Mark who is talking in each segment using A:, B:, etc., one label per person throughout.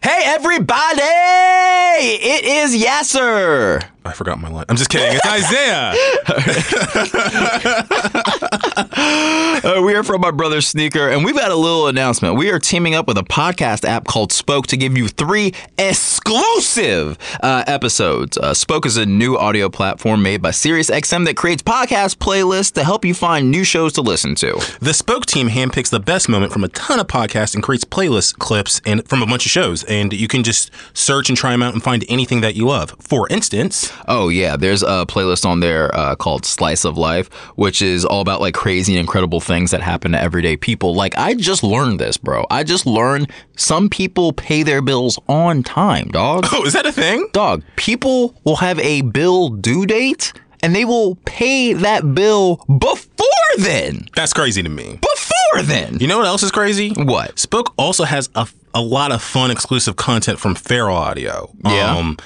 A: Hey everybody! It is Yasser.
B: I forgot my line. I'm just kidding. It's Isaiah.
A: Uh, we are from my brother Sneaker, and we've got a little announcement. We are teaming up with a podcast app called Spoke to give you three exclusive uh, episodes. Uh, Spoke is a new audio platform made by SiriusXM that creates podcast playlists to help you find new shows to listen to.
B: the Spoke team handpicks the best moment from a ton of podcasts and creates playlist clips and from a bunch of shows. And you can just search and try them out and find anything that you love. For instance,
A: Oh yeah, there's a playlist on there uh, called Slice of Life, which is all about like crazy and incredible things that happen to everyday people. Like I just learned this, bro. I just learned some people pay their bills on time, dog.
B: oh, is that a thing?
A: dog, people will have a bill due date and they will pay that bill before then.
B: That's crazy to me.
A: Before then.
B: You know what else is crazy?
A: What?
B: Spoke also has a, a lot of fun exclusive content from Feral Audio.
A: Yeah.
B: Um,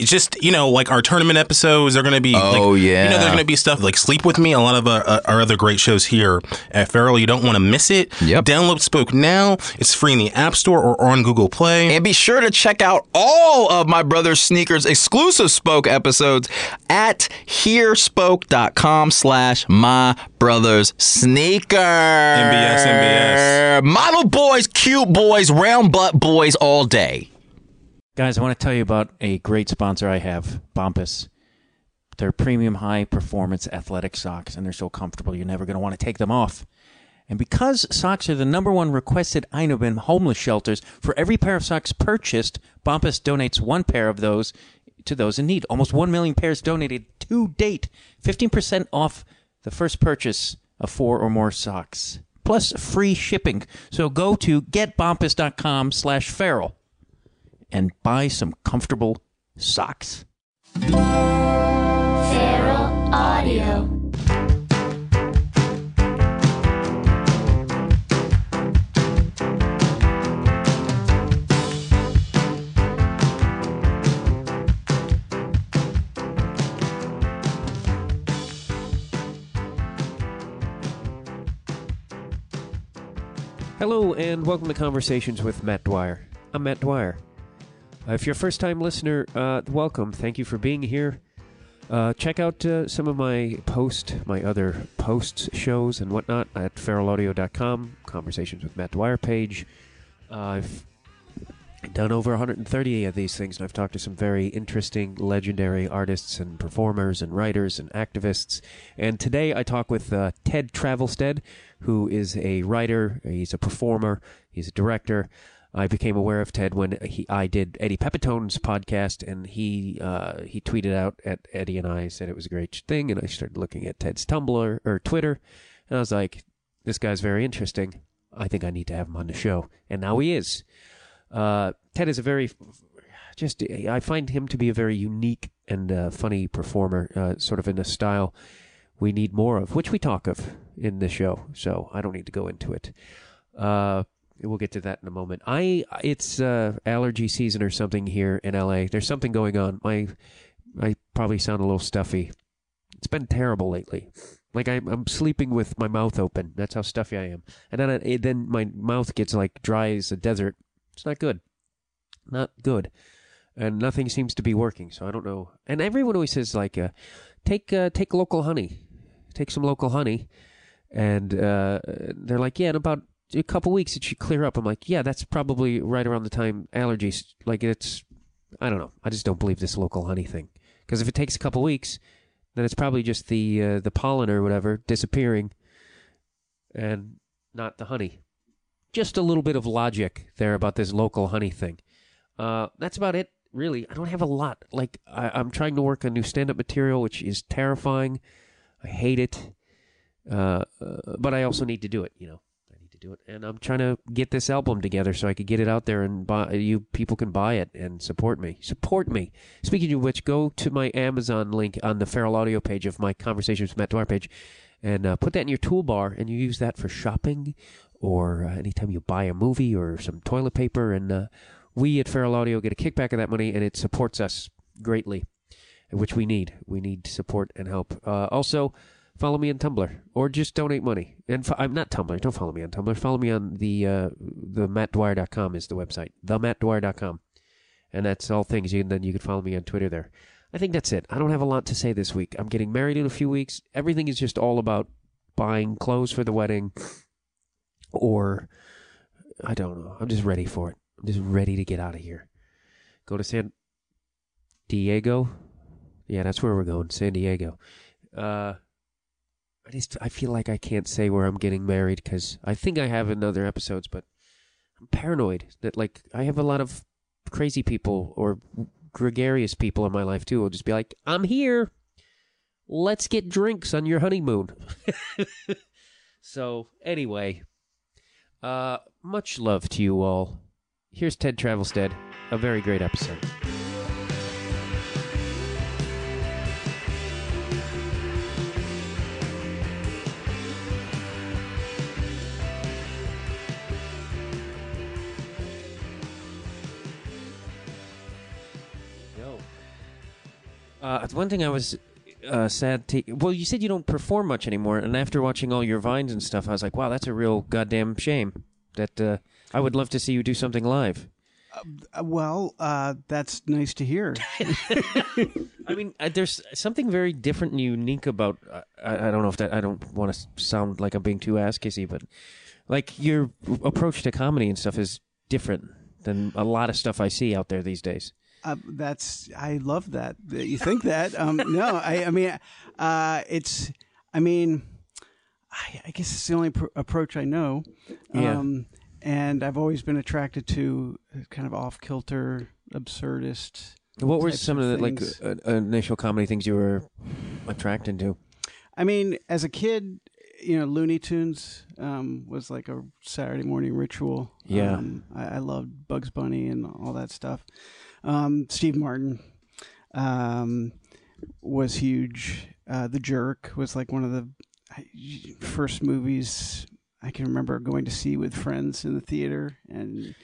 B: just you know like our tournament episodes are going to be
A: Oh,
B: like,
A: yeah.
B: you know there's going to be stuff like sleep with me a lot of uh, uh, our other great shows here at Feral you don't want to miss it
A: Yep.
B: download spoke now it's free in the app store or on google play
A: And be sure to check out all of my brother's sneakers exclusive spoke episodes at hearspoke.com slash my brother's sneaker.
B: MBS, MBS.
A: Model boys, cute boys, round butt boys all day.
C: Guys, I want to tell you about a great sponsor I have, Bombas. They're premium high performance athletic socks, and they're so comfortable you're never going to want to take them off. And because socks are the number one requested item in homeless shelters, for every pair of socks purchased, Bombas donates one pair of those to those in need. Almost 1 million pairs donated to date. 15% off the first purchase of four or more socks. Plus free shipping. So go to getbombas.com slash feral and buy some comfortable socks.
D: Feral Audio.
E: Hello, and welcome to Conversations with Matt Dwyer. I'm Matt Dwyer. If you're a first time listener, uh, welcome. Thank you for being here. Uh, check out uh, some of my post, my other posts, shows, and whatnot at feralaudio.com, Conversations with Matt Dwyer page. I've done over 130 of these things, and I've talked to some very interesting, legendary artists and performers and writers and activists. And today I talk with uh, Ted Travelstead, who is a writer, he's a performer, he's a director. I became aware of Ted when he I did Eddie Pepitone's podcast, and he uh, he tweeted out at Eddie and I said it was a great thing, and I started looking at Ted's Tumblr or Twitter, and I was like, this guy's very interesting. I think I need to have him on the show, and now he is. Uh, Ted is a very, just I find him to be a very unique and uh, funny performer, uh, sort of in a style we need more of, which we talk of in the show. So I don't need to go into it. We'll get to that in a moment. I it's uh, allergy season or something here in LA. There's something going on. My I probably sound a little stuffy. It's been terrible lately. Like I'm, I'm sleeping with my mouth open. That's how stuffy I am. And then I, then my mouth gets like dry as a desert. It's not good. Not good. And nothing seems to be working. So I don't know. And everyone always says like, uh, take uh, take local honey, take some local honey, and uh, they're like, yeah, in about a couple weeks it should clear up. I'm like, yeah, that's probably right around the time allergies. Like it's, I don't know. I just don't believe this local honey thing. Because if it takes a couple weeks, then it's probably just the uh, the pollen or whatever disappearing, and not the honey. Just a little bit of logic there about this local honey thing. Uh, that's about it, really. I don't have a lot. Like I, I'm trying to work on new stand-up material, which is terrifying. I hate it, uh, uh, but I also need to do it. You know, do it, and I'm trying to get this album together so I could get it out there and buy. You people can buy it and support me. Support me. Speaking of which, go to my Amazon link on the Feral Audio page of my Conversations with Matt Dwyer page, and uh, put that in your toolbar, and you use that for shopping or uh, anytime you buy a movie or some toilet paper, and uh, we at Feral Audio get a kickback of that money, and it supports us greatly, which we need. We need support and help. Uh, also, follow me on Tumblr or just donate money. And fo- I'm not Tumblr. Don't follow me on Tumblr. Follow me on the uh, the mattdwyer.com is the website. The mattdwyer.com. And that's all things. You, then you can follow me on Twitter there. I think that's it. I don't have a lot to say this week. I'm getting married in a few weeks. Everything is just all about buying clothes for the wedding or I don't know. I'm just ready for it. I'm just ready to get out of here. Go to San Diego. Yeah, that's where we're going. San Diego. Uh, I just I feel like I can't say where I'm getting married because I think I have in other episodes, but I'm paranoid that like I have a lot of crazy people or gregarious people in my life too. Will just be like, "I'm here. Let's get drinks on your honeymoon." so anyway, uh, much love to you all. Here's Ted Travelstead. A very great episode. Uh, one thing I was uh, sad to. Well, you said you don't perform much anymore, and after watching all your vines and stuff, I was like, wow, that's a real goddamn shame. That uh, I would love to see you do something live.
F: Uh, well, uh, that's nice to hear.
E: I mean, uh, there's something very different and unique about. Uh, I, I don't know if that. I don't want to sound like I'm being too ass kissy, but like your approach to comedy and stuff is different than a lot of stuff I see out there these days.
F: Uh, that's I love that that you think that. Um, no, I I mean, uh, it's I mean, I, I guess it's the only pr- approach I know.
E: Yeah.
F: Um, and I've always been attracted to kind of off kilter, absurdist.
E: What were some of the like uh, uh, initial comedy things you were attracted to?
F: I mean, as a kid, you know, Looney Tunes um, was like a Saturday morning ritual.
E: Yeah.
F: um, I, I loved Bugs Bunny and all that stuff. Um, Steve Martin um, was huge. Uh, the Jerk was like one of the first movies I can remember going to see with friends in the theater and.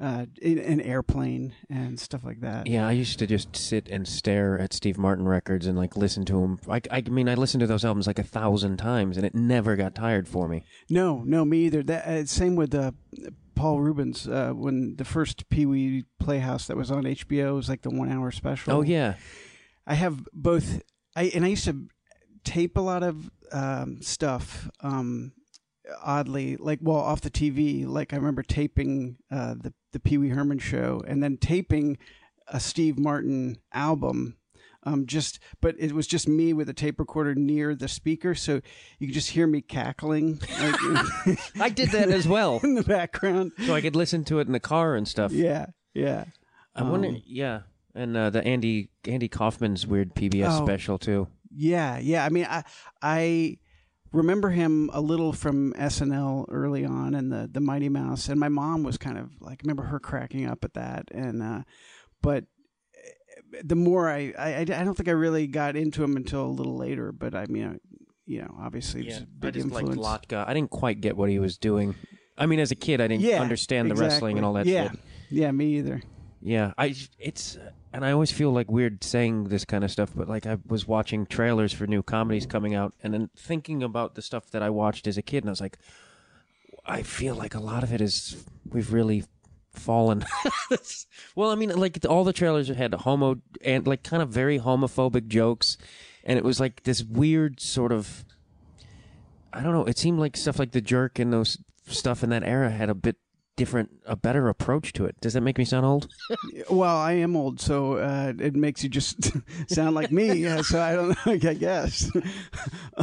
F: Uh, in, an airplane and stuff like that.
E: Yeah, I used to just sit and stare at Steve Martin records and like listen to him. I, I mean, I listened to those albums like a thousand times, and it never got tired for me.
F: No, no, me either. That uh, same with uh, Paul Reubens uh, when the first Pee Wee Playhouse that was on HBO was like the one hour special.
E: Oh yeah,
F: I have both. I and I used to tape a lot of um, stuff. Um, oddly, like well, off the TV. Like I remember taping uh, the the Pee Wee Herman show, and then taping a Steve Martin album. Um, just, but it was just me with a tape recorder near the speaker, so you could just hear me cackling like,
E: I did that as well,
F: in the background.
E: so I could listen to it in the car and stuff.
F: Yeah, yeah.
E: I wonder. Yeah, and uh, the Andy Andy Kaufman's weird PBS
F: Oh.
E: special too.
F: Yeah, yeah. I mean, I I remember him a little from SNL early on, and the the Mighty Mouse. And my mom was kind of like, I remember her cracking up at that. And uh, but the more I, I I don't think I really got into him until a little later. But I mean, I, you know, obviously
E: Yeah,
F: a
E: I
F: big
E: just liked
F: influence.
E: Latka. I didn't quite get what he was doing. I mean, as a kid, I didn't
F: yeah,
E: understand the wrestling and all that
F: yeah.
E: shit.
F: Yeah, me either.
E: Yeah, I it's and I always feel like weird saying this kind of stuff, but like I was watching trailers for new comedies coming out and then thinking about the stuff that I watched as a kid and I was like I feel like a lot of it is we've really fallen. well, I mean like all the trailers had homo and like kind of very homophobic jokes and it was like this weird sort of I don't know, it seemed like stuff like the jerk and those stuff in that era had a bit different a better approach to it. Does that make me sound old?
F: Well, I am old, so uh, it makes you just sound like me. Uh, so I don't know. I guess.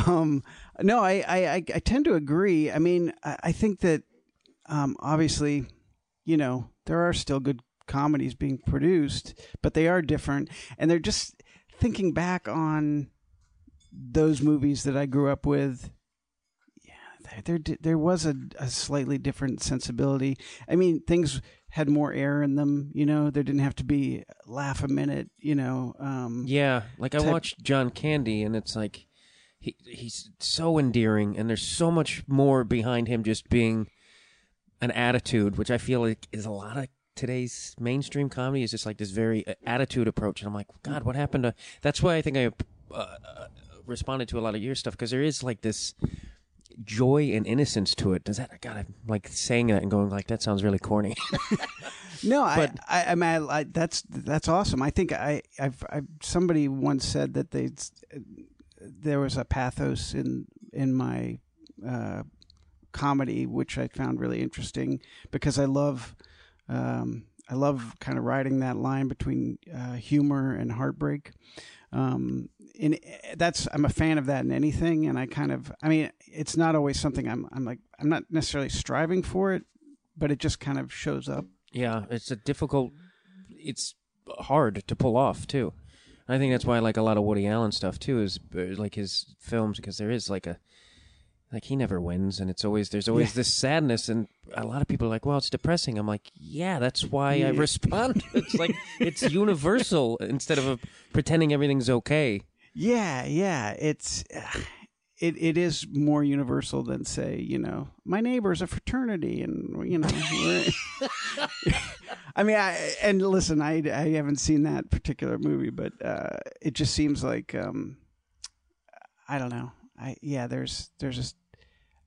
F: um, no, I, I, I I tend to agree. I mean, I, I think that um, obviously, you know, there are still good comedies being produced, but they are different, and they're just thinking back on those movies that I grew up with. Yeah, there there, there was a, a slightly different sensibility. I mean, things had more air in them. You know, there didn't have to be laugh a minute. You know, um,
E: Yeah, like I
F: type-
E: watched John Candy, and it's like he he's so endearing, and there's so much more behind him just being an attitude, which I feel like is a lot of today's mainstream comedy is just like this very uh, attitude approach, and I'm like, God, what happened to? That's why I think I uh, uh, responded to a lot of your stuff because there is like this joy and innocence to it. Does that? God, I'm like saying that and going like that sounds really corny.
F: No, I, I, I mean, I, I, that's that's awesome. I think I, I've, I've, somebody once said that they, there was a pathos in in my uh, comedy, which I found really interesting because I love, um, I love kind of riding that line between uh, humor and heartbreak. Um, and that's I'm a fan of that in anything, and I kind of, I mean, it's not always something I'm, I'm like, I'm not necessarily striving for it, but it just kind of shows up.
E: Yeah, it's a difficult. It's hard to pull off too. I think that's why I like a lot of Woody Allen stuff too. Is uh, like his films because there is like a like he never wins, and it's always there's always this sadness, and a lot of people are like, "Well, it's depressing." I'm like, "Yeah, that's why I respond." it's like it's universal instead of uh pretending everything's okay.
F: Yeah, yeah, it's it it is more universal than say, you know, my neighbor's a fraternity, and you know, I mean, I and listen, I I haven't seen that particular movie, but uh, it just seems like um, I don't know. I yeah, there's there's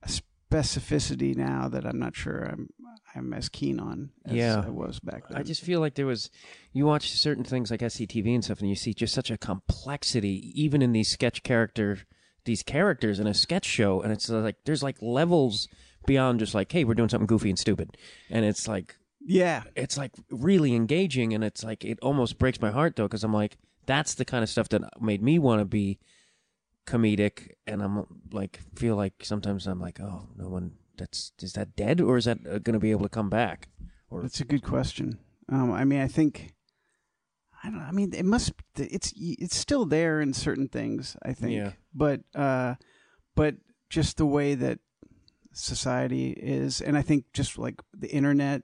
F: a, a specificity now that I'm not sure I'm I'm as keen on as
E: Yeah.
F: I was back then.
E: I just feel like there was, you watch certain things like SCTV and stuff, and you see just such a complexity, even in these sketch character, these characters in a sketch show, and it's like there's like levels beyond just like, hey, we're doing something goofy and stupid, and it's like
F: yeah,
E: it's like really engaging, and it's like it almost breaks my heart though, because I'm like, that's the kind of stuff that made me want to be comedic, and I'm like feel like sometimes I'm like, oh, no one that's is that dead or is that going to be able to come back? Or
F: That's a good question. Um, I mean, I think I don't. I mean, it must. It's it's still there in certain things. I think.
E: Yeah.
F: But uh, but just the way that society is, and I think just like the internet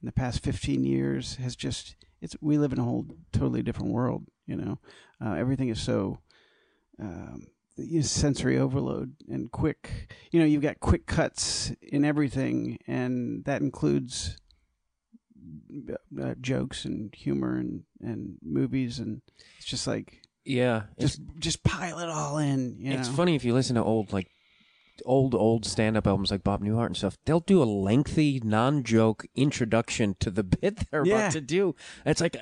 F: in the past fifteen years has just. It's we live in a whole totally different world. You know, uh, everything is so. Um, sensory overload and quick. You know, you've got quick cuts in everything, and that includes uh, jokes and humor and, and movies and it's just like
E: yeah,
F: just just pile it all in you
E: it's
F: know?
E: funny if you listen to old like old old stand up albums like Bob Newhart and stuff. They'll do a lengthy non joke introduction to the bit they're
F: Yeah.
E: about to do. It's like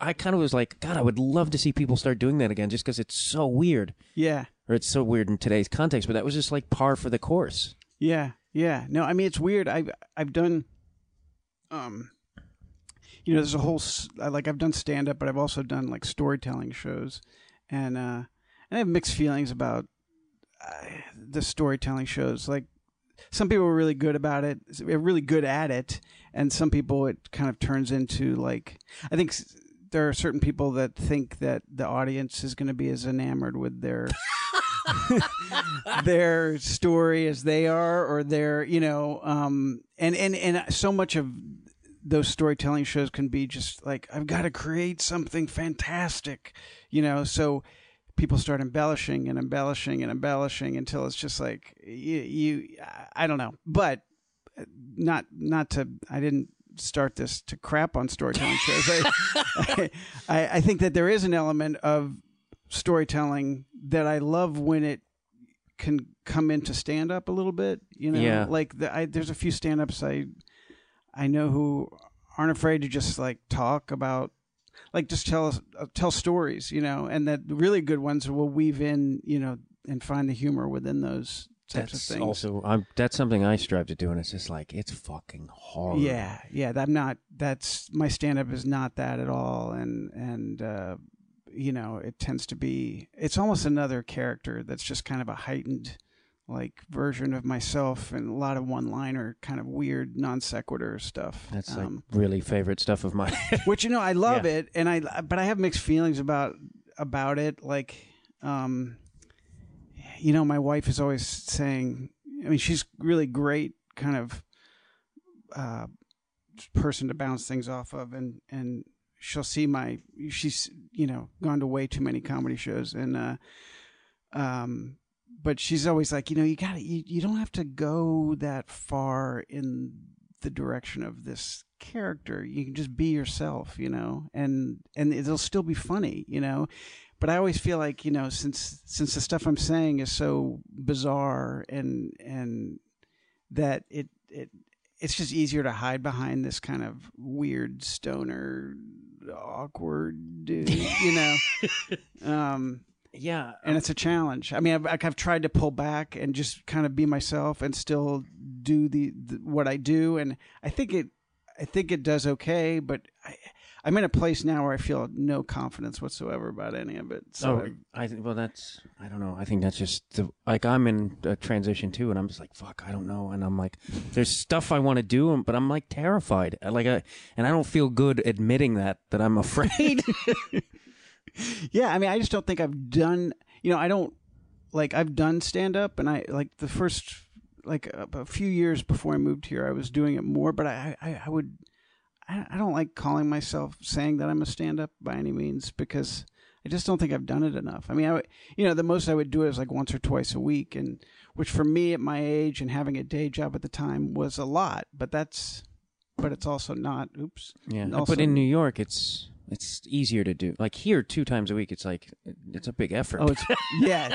E: I kind of was like, God, I would love to see people start doing that again, just because it's so weird,
F: yeah.
E: Or it's so weird in today's context. But that was just like par for the course.
F: yeah yeah. No i mean it's weird. I've i've done um you know there's a whole like i've done stand up but i've also done like storytelling shows. And uh and i have mixed feelings about uh, the storytelling shows. Like some people are really good about it they're really good at it and some people it kind of turns into like i think there are certain people that think that the audience is going to be as enamored with their their story as they are or their you know um and and and so much of those storytelling shows can be just like i've got to create something fantastic you know? So people start embellishing and embellishing and embellishing until it's just like you, you i don't know. But not not to i didn't start this to crap on storytelling shows. I, I i think that there is an element of storytelling that i love when it can come into stand up a little bit you know?
E: Yeah.
F: like the, I, there's a few stand ups i i know who aren't afraid to just like talk about like just tell us uh, tell stories you know? And that really good ones will weave in you know and find the humor within those types
E: That's
F: of things
E: also I'm, that's something I strive to do, and it's just like it's fucking hard.
F: Yeah, yeah. I'm not. That's my stand up is not that at all, and and uh, you know it tends to be. It's almost another character that's just kind of a heightened like version of myself, and a lot of one liner, kind of weird non sequitur stuff.
E: That's like
F: Um,
E: really favorite stuff of mine.
F: which you know I love
E: Yeah.
F: it, and I but I have mixed feelings about about it. Like, um, you know, my wife is always saying. I mean, she's really great, kind of uh, person to bounce things off of, and and she'll see my. She's you know gone to way too many comedy shows, and uh, um, but she's always like, you know, you got to you, you don't have to go that far in the direction of this character. You can just be yourself, you know, and and it'll still be funny, you know. But I always feel like you know since since the stuff I'm saying is so bizarre and and that it it it's just easier to hide behind this kind of weird stoner awkward dude, you know. um
E: Yeah,
F: and it's a challenge. I mean, I've, I've tried to pull back and just kind of be myself and still do the, the what I do, and I think it, I think it does okay. But I, I'm in a place now where I feel no confidence whatsoever about any of it. So
E: oh, I think well, that's I don't know. I think that's just the like I'm in a transition too, and I'm just like fuck, I don't know, and I'm like, there's stuff I want to do, but I'm like terrified, uh, like I and I don't feel good admitting that that I'm afraid.
F: yeah, I mean, I just don't think I've done. You know, I don't like I've done stand up, and I like the first like a, a few years before I moved here, I was doing it more. But I, I, I would, I, I don't like calling myself saying that I'm a stand up by any means because I just don't think I've done it enough. I mean, I, you know, the most I would do is like once or twice a week, and which for me at my age and having a day job at the time was a lot. But that's, but it's also not. Oops.
E: yeah,
F: Also-
E: but in New York, it's it's easier to do. Like here, two times a week, it's like it's a big effort.
F: Oh, it's yeah.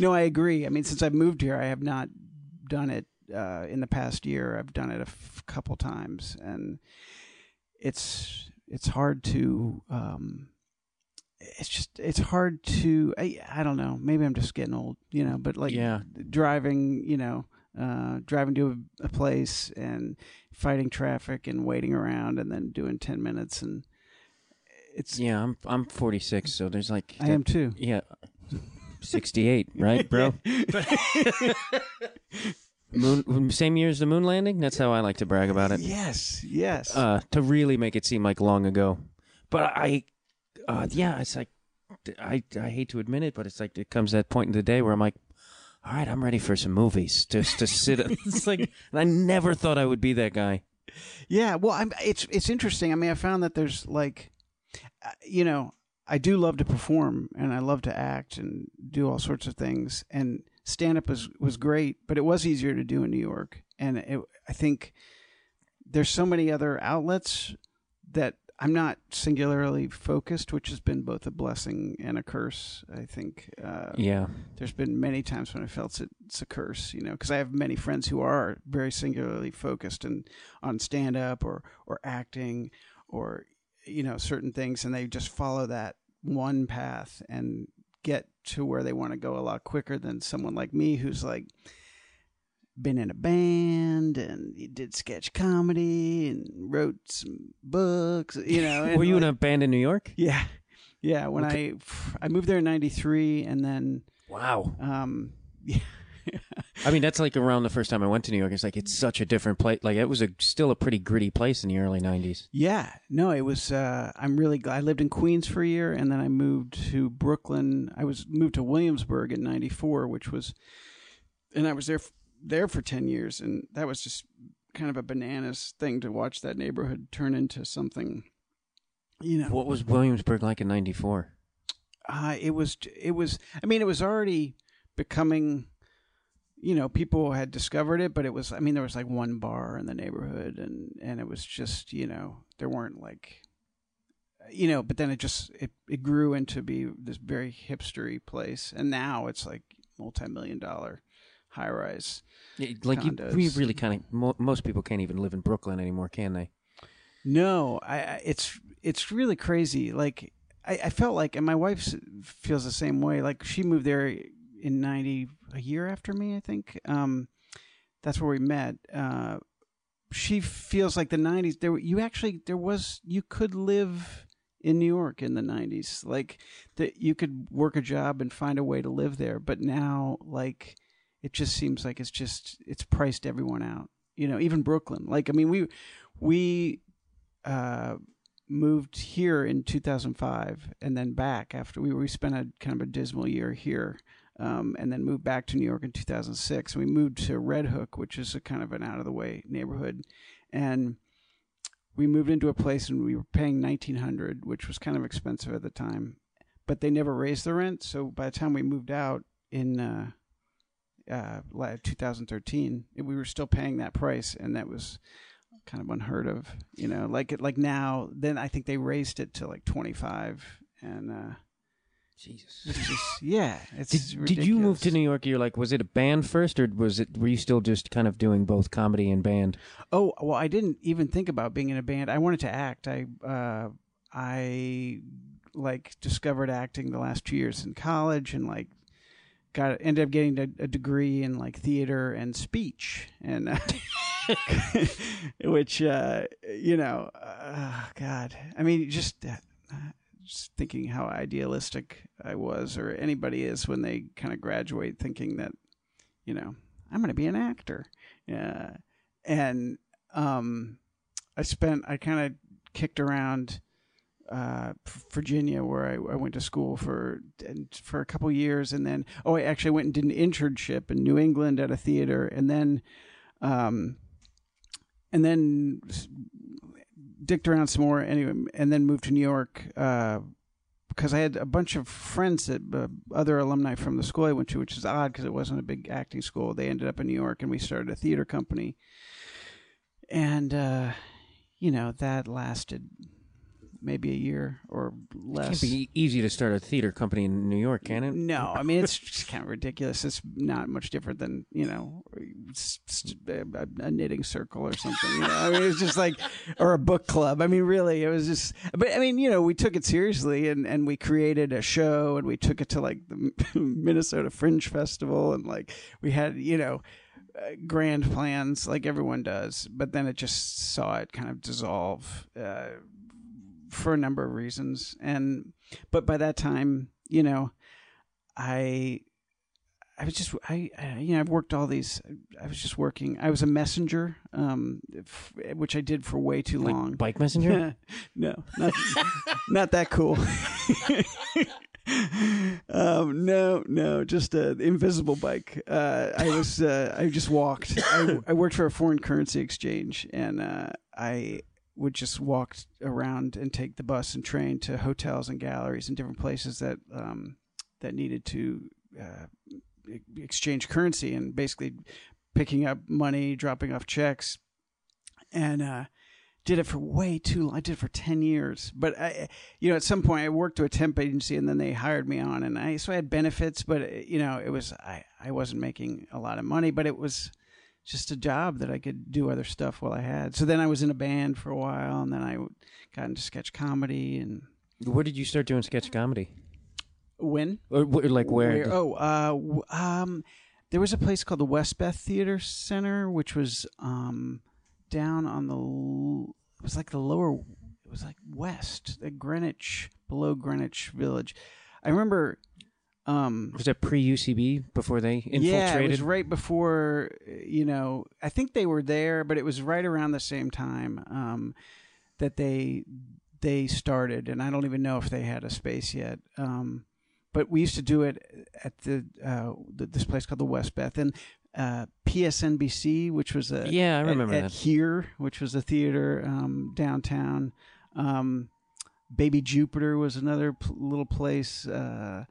F: No, I agree. I mean, since I've moved here, I have not done it uh, in the past year. I've done it a f- couple times, and it's it's hard to. Um, it's just it's hard to. I I don't know. Maybe I'm just getting old, you know. But like
E: Yeah.
F: driving, you know. Uh, driving to a, a place and fighting traffic and waiting around and then doing 10 minutes and it's
E: yeah, I'm I'm 46, so there's like
F: I am too.
E: Yeah. 68, right, bro? moon, same year as the moon landing? That's how I like to brag about it.
F: Yes, yes.
E: Uh, to really make it seem like long ago. But I, uh, yeah, it's like, I, I hate to admit it, but it's like, it comes that point in the day where I'm like, all right, I'm ready for some movies. Just to sit. It's like, and I never thought I would be that guy.
F: Yeah, well, I'm, it's it's interesting. I mean, I found that there's like, uh, you know, I do love to perform and I love to act and do all sorts of things. And stand up was was great, but it was easier to do in New York. And it, I think there's so many other outlets that I'm not singularly focused, which has been both a blessing and a curse. I think. Uh,
E: Yeah.
F: there's been many times when I felt it, it's a curse, you know, because I have many friends who are very singularly focused and on stand up or or acting or you know certain things, and they just follow that one path and get to where they want to go a lot quicker than someone like me who's like been in a band and did sketch comedy and wrote some books, you know.
E: Were you in a band in New York?
F: yeah, yeah. When I I moved there in '93, and then
E: Wow.
F: um, yeah,
E: I mean, that's like around the first time I went to New York. It's like it's such a different place. Like it was a still a pretty gritty place in the early '90s.
F: yeah. No, it was. Uh, I'm really glad. I lived in Queens for a year, and then I moved to Brooklyn. I was moved to Williamsburg in '94, which was, and I was there there for ten years, and that was just kind of a bananas thing to watch that neighborhood turn into something. You know,
E: What was Williamsburg like in '94?
F: uh, it was it was i mean it was already becoming you know people had discovered it but it was i mean there was like one bar in the neighborhood and and it was just you know there weren't like you know but then it just it, it grew into be this very hipstery place and now it's like multi-million dollar high rise
E: Like you, we really kind of mo- most people can't even live in Brooklyn anymore, can they?
F: No, I, I it's it's really crazy. Like I, I felt like, and my wife feels the same way. Like she moved there in '90, a year after me, I think. Um, that's where we met. Uh, she feels like the '90s. There, you actually there was you could live in New York in the '90s. Like that, you could work a job and find a way to live there. But now, like, it just seems like it's just it's priced everyone out. You know, even Brooklyn. Like, I mean, we we uh, moved here in 2005 and then back after we we spent a kind of a dismal year here um, and then moved back to New York in 2006 and we moved to Red Hook which is a kind of an out of the way neighborhood. And we moved into a place and we were paying 1900 which was kind of expensive at the time but they never raised the rent. So by the time we moved out in uh, uh, la- 2013 we were still paying that price. And that was kind of unheard of you know like it, like now then i think they raised it to like 25 and uh
E: Jesus.
F: Just, yeah. It's
E: Did, did you move to. New York? You're like, was it a band first, or was it? Were you still just kind of doing both comedy and band?
F: Oh well, I didn't even think about being in a band. I wanted to act. I uh, I like discovered acting the last two years in college, and like got ended up getting a, a degree in like theater and speech, and uh, which uh, you know, uh, God, I mean, just. Thinking how idealistic I was, or anybody is when they kind of graduate, thinking that, you know, I'm going to be an actor. Yeah, and um, I spent I kind of kicked around uh, Virginia where I, I went to school for for a couple years, and then oh, I actually went and did an internship in New England at a theater, and then um, and then dicked around some more anyway, and then moved to New York. Uh, because I had a bunch of friends that uh, other alumni from the school I went to, which is odd because it wasn't a big acting school. They ended up in New York, and we started a theater company. And uh, you know that lasted maybe a year or
E: It
F: less.
E: can't be easy to start a theater company in New York, can it?
F: No, I mean it's just kind of ridiculous. It's not much different than you know a knitting circle or something. You know? I mean, it's just like or a book club. I mean, really, it was just. But I mean, you know, we took it seriously and and we created a show and we took it to like the Minnesota Fringe Festival and like we had you know. Uh, grand plans like everyone does, but then it just saw it kind of dissolve uh, for a number of reasons. And but by that time, you know, I I was just I, I you know I've worked all these. I was just working. I was a messenger, um, f- which I did for way too
E: Like
F: long.
E: bike messenger?
F: no, not not that cool. um, no, no, just an invisible bike. Uh, I was uh, I just walked. I, I worked for a foreign currency exchange, and uh, I would just walk around and take the bus and train to hotels and galleries and different places that um, that needed to uh, exchange currency and basically picking up money, dropping off checks, and uh, did it for way too long. I did it for 10 years. But I, you know, at some point I worked to a temp agency and then they hired me on and I, so I had benefits, but you know, it was, I, I wasn't making a lot of money, but it was just a job that I could do other stuff while I had. So then I was in a band for a while and then I got into sketch comedy and
E: Where did you start doing sketch comedy?
F: when?
E: Or, wh- like where?
F: oh, uh, w- um, there was a place called the Westbeth Theater Center, which was um, down on the. l- It was like the lower. It was like west, the Greenwich, below Greenwich Village. I remember. Um,
E: was that pre UCB before they infiltrated?
F: yeah, it was right before. You know, I think they were there, but it was right around the same time um, that they they started, and I don't even know if they had a space yet. Um, but we used to do it at the, uh, th this place called the Westbeth and uh, PSNBC, which was a
E: Yeah, I remember
F: at,
E: that.
F: here, which was a theater um, downtown. Um, Baby Jupiter was another p- little place. Uh,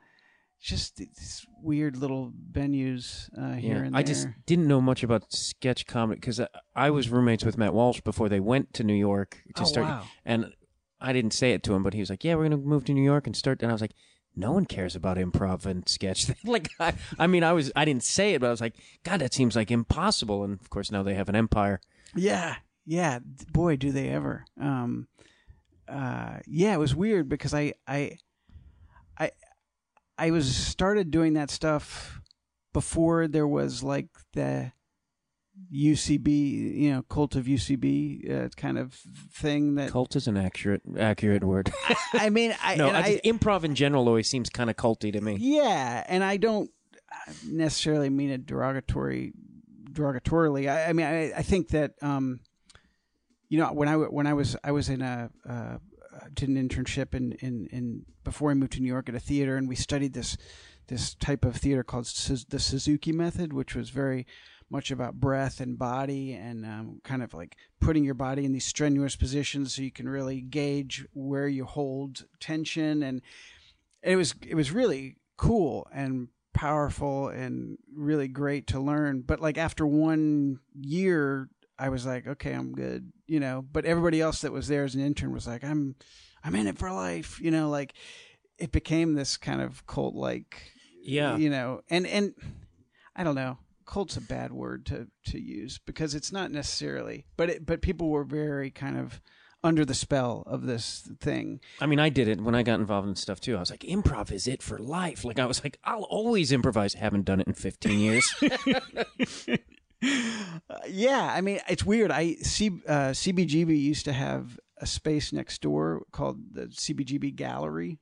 F: just these weird little venues uh, here
E: Yeah,
F: and there.
E: I just didn't know much about sketch comedy because I, I was roommates with Matt Walsh before they went to New York to
F: Oh,
E: start.
F: wow.
E: And I didn't say it to him, but he was like, "Yeah, we're gonna move to New York and start." And I was like, "No one cares about improv and sketch." like, I, I mean, I was I didn't say it, but I was like, "God, that seems like impossible." And of course, now they have an empire.
F: Yeah, yeah. Boy, do they ever. Um, uh, yeah, it was weird because I, I, I, I was started doing that stuff before there was like the UCB, you know, cult of UCB uh, kind of thing that.
E: Cult is an accurate accurate word.
F: I mean, I,
E: no, I
F: I,
E: improv in general always seems kind of culty to me.
F: Yeah, and I don't necessarily mean it derogatory, derogatorily. I, I mean, I, I think that um, you know when I when I was I was in a uh, did an internship in, in in before I moved to New York at a theater, and we studied this this type of theater called the Suzuki method, which was very much about breath and body and um, kind of like putting your body in these strenuous positions so you can really gauge where you hold tension. And it was it was really cool and powerful and really great to learn. But like after one year i was like okay i'm good you know but everybody else that was there as an intern was like i'm i'm in it for life you know like it became this kind of cult like
E: Yeah.
F: you know and and i don't know cult's a bad word to to use because it's not necessarily but it but people were very kind of under the spell of this thing
E: I mean, I did it when I got involved in stuff too. I was like, improv is it for life. Like I was like, I'll always improvise. Haven't done it in 15 years.
F: yeah i mean it's weird. I C, uh, cbgb used to have a space next door called the cbgb gallery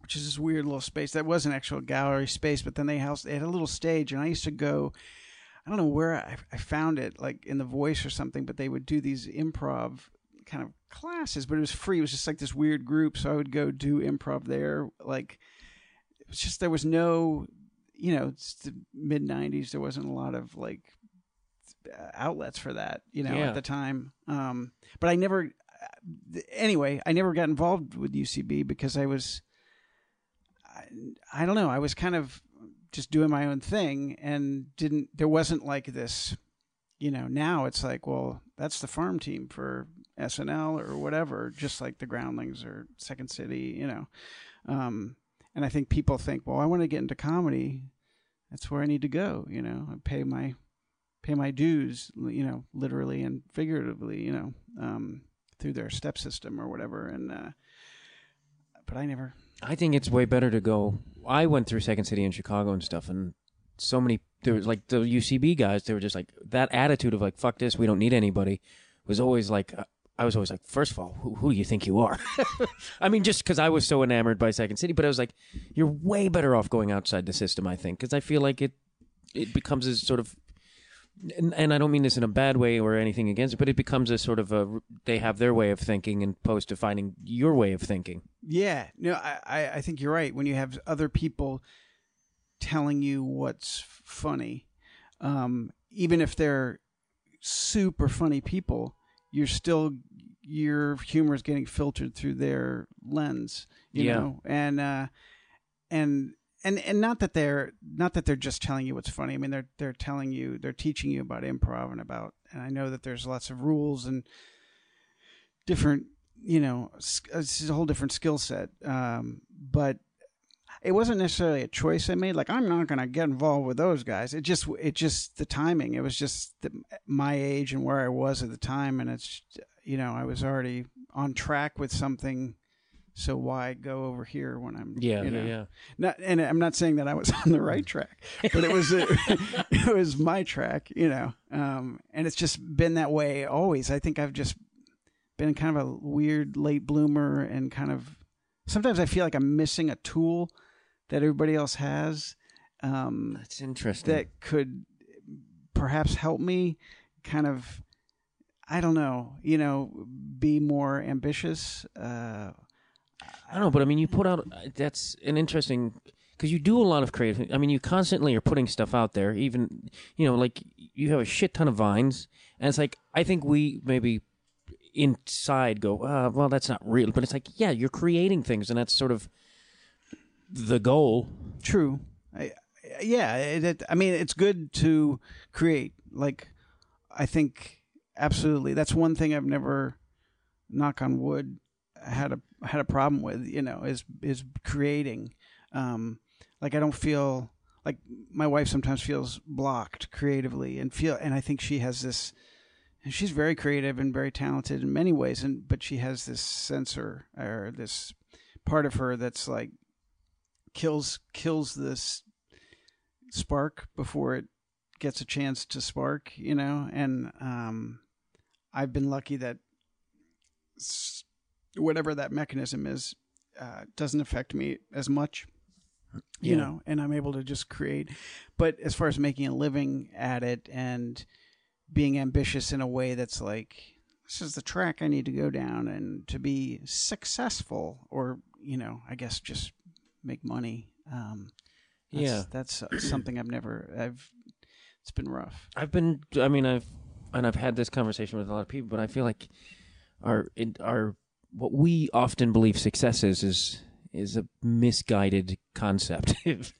F: which is this weird little space that was an actual gallery space but then they housed they had a little stage and i used to go i don't know where i, I found it like in the voice or something but they would do these improv kind of classes but it was free. It was just like this weird group so i would go do improv there like it was just there was no you know it's the mid 90s there wasn't a lot of like outlets for that you know
E: Yeah.
F: at the time. Um but i never anyway i never got involved with ucb because i was I, I don't know i was kind of just doing my own thing and didn't there wasn't like this you know now it's like well that's the farm team for snl or whatever just like the groundlings or second city you know. Um and i think people think well i want to get into comedy. That's where i need to go you know. I pay my pay my dues you know literally and figuratively you know um through their step system or whatever and uh but i never
E: I think it's way better to go. I went through Second City in Chicago and stuff, and so many there was like the UCB guys. They were just like that attitude of like "fuck this, we don't need anybody." Was always like uh, I was always like, first of all, who, who do you think you are? I mean, just because I was so enamored by Second City, but I was like, you're way better off going outside the system. I think because I feel like it it becomes a sort of and, and I don't mean this in a bad way or anything against it, but it becomes a sort of a they have their way of thinking and opposed to finding your way of thinking.
F: Yeah, no, I, I, think you're right. When you have other people telling you what's funny, um, even if they're super funny people, you're still your humor is getting filtered through their lens. You
E: Yeah.
F: know, and uh, and and and not that they're not that they're just telling you what's funny. I mean, they're they're telling you, they're teaching you about improv and about. And I know that there's lots of rules and different you know it's a whole different skill set um, but it wasn't necessarily a choice i made like i'm not going to get involved with those guys it just it just the timing it was just the, my age and where i was at the time and it's you know i was already on track with something so why go over here when i'm
E: Yeah,
F: you know?
E: yeah.
F: not and i'm not saying that i was on the right track but it was it was my track you know um, and it's just been that way always i think i've just been kind of a weird late bloomer and kind of sometimes I feel like I'm missing a tool that everybody else has um,
E: That's interesting.
F: that could perhaps help me kind of I don't know, you know, be more ambitious. Uh,
E: I don't know, but I mean, you put out that's an interesting because you do a lot of creative. I mean, you constantly are putting stuff out there. Even you know, like you have a shit ton of vines, and it's like I think we maybe inside go, uh, well, that's not real, but it's like, yeah, you're creating things, and that's sort of the goal.
F: True. I, yeah. It, it, I mean, it's good to create. Like, I think absolutely. That's one thing I've never, knock on wood, had a had a problem with. You know, is is creating. Um, like I don't feel like my wife sometimes feels blocked creatively, and feel, and I think she has this. And she's very creative and very talented in many ways, and but she has this censor or this part of her that's like kills kills this spark before it gets a chance to spark, you know. And um, I've been lucky that whatever that mechanism is uh, doesn't affect me as much, you
E: Yeah.
F: know. And I'm able to just create. But as far as making a living at it and being ambitious in a way that's like this is the track I need to go down and to be successful or you know I guess just make money um that's,
E: Yeah.
F: that's something I've never I've it's been rough
E: I've been, I mean, I've and I've had this conversation with a lot of people, but I feel like our in, our what we often believe success is is is a misguided concept.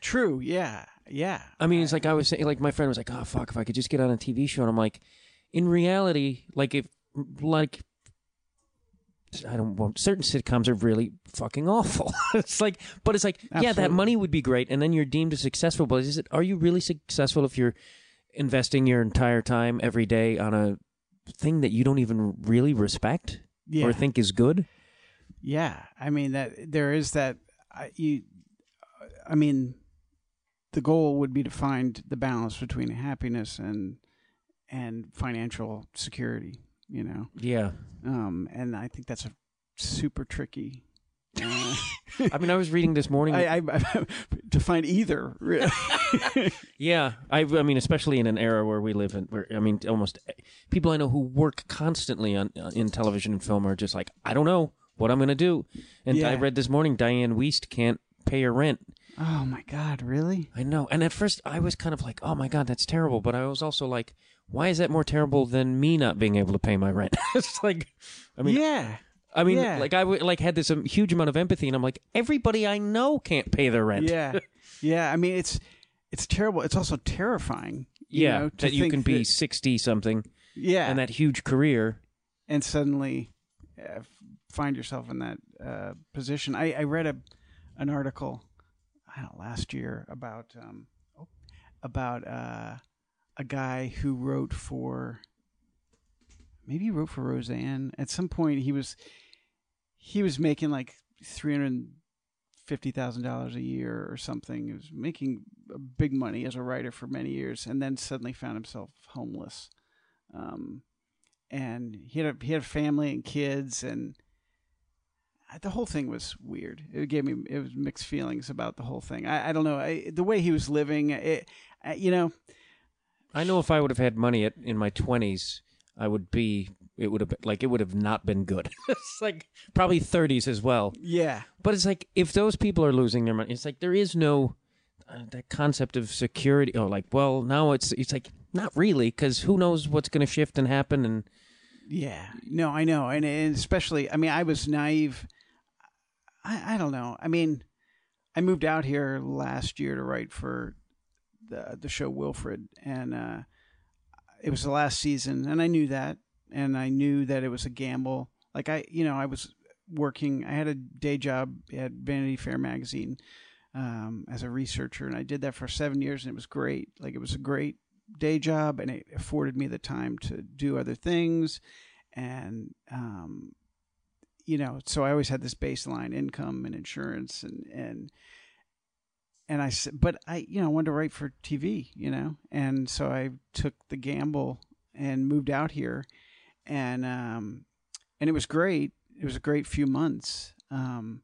F: true yeah yeah
E: I mean, it's like I was saying, like my friend was like, "Oh fuck, if I could just get on a TV show," and I'm like, in reality, like if like I don't want certain sitcoms are really fucking awful. it's like, but it's like, yeah, that money would be great, and then you're deemed as successful. But is it? Are you really successful if you're investing your entire time every day on a thing that you don't even really respect
F: Yeah.
E: or think is good?
F: Yeah, I mean that there is that. I, you, I mean, the goal would be to find the balance between happiness and and financial security. You know,
E: Yeah.
F: um, and I think that's a super tricky.
E: I mean, I was reading this morning.
F: I, I, to find either.
E: Yeah, I, I mean, especially in an era where we live in, where I mean, almost people I know who work constantly on uh, in television and film are just like, I don't know what I'm going to do. And I read this morning, Dianne Wiest can't pay her rent.
F: oh my God! Really?
E: I know, and at first I was kind of like, oh my god, that's terrible. But I was also like, why is that more terrible than me not being able to pay my rent? it's like, I mean,
F: yeah.
E: I mean,
F: yeah.
E: like I w- like had this um, huge amount of empathy, and I'm like, everybody I know can't pay their rent.
F: Yeah. Yeah. I mean, it's it's terrible. It's also terrifying. you
E: yeah,
F: know, to
E: that you can be
F: that-
E: sixty something
F: yeah,
E: and that huge career.
F: and suddenly uh, find yourself in that uh, position. I, I read a an article I don't know, last year about um, oh, about uh, a guy who wrote for maybe he wrote for Roseanne. At some point, he was he was making like three hundred fifty thousand dollars a year or something. He was making big money as a writer for many years, and then suddenly found himself homeless. Um, and he had a, he had a family and kids, and the whole thing was weird. It gave me it was mixed feelings about the whole thing. I, I don't know I, the way he was living. It, I, you know,
E: I know if I would have had money at, in my twenties, I would be. It would have been like it would have not been good. it's like probably thirties as well.
F: yeah,
E: But it's like if those people are losing their money, it's like there is no uh, that concept of security. Oh, like well now it's it's like not really because who knows what's going to shift and happen and
F: Yeah, no, I know, and, and especially, I mean, I was naive. I, I don't know. I mean, I moved out here last year to write for the the show Wilfred, and uh, it was the last season, and I knew that, and I knew that it was a gamble. Like I, you know, I was working. I had a day job at Vanity Fair magazine um, as a researcher, and I did that for seven years, and it was great. Like it was a great day job, and it afforded me the time to do other things, and um, you know, so I always had this baseline income and insurance, and and and I said, but I, you know, wanted to write for TV, you know, and so I took the gamble and moved out here, and um, and it was great. It was a great few months. Um,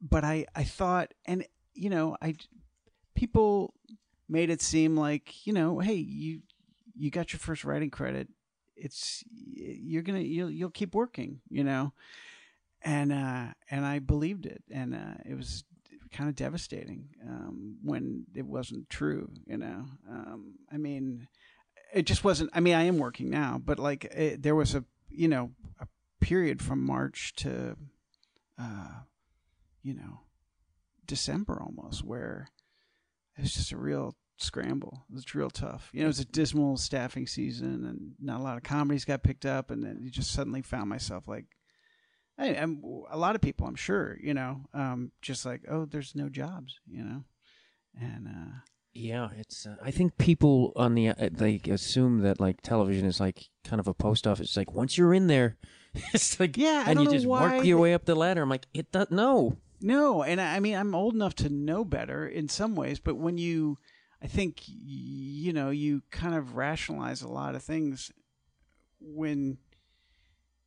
F: but I, I thought, and you know, I, people made it seem like, you know, hey, you, you got your first writing credit. It's you're gonna you'll you'll keep working, you know, and uh, and I believed it, and uh, it was kind of devastating um, when it wasn't true, you know. Um, I mean, it just wasn't. I mean, I am working now, but like it, there was a you know a period from March to, uh, you know, December almost where it was just a real scramble. It was real tough. You know, it was a dismal staffing season, and not a lot of comedies got picked up, and then you just suddenly found myself like. I, I'm a lot of people, I'm sure, you know, um, just like, oh, there's no jobs, you know, and uh,
E: yeah, it's. Uh, I think people on the uh, they assume that like television is like kind of a post office. It's like once you're in there, it's like
F: Yeah, I
E: and you just
F: why
E: work your way up the ladder. I'm like, it does no.
F: No, and I I mean I'm old enough to know better in some ways, but when you, I think you know you kind of rationalize a lot of things when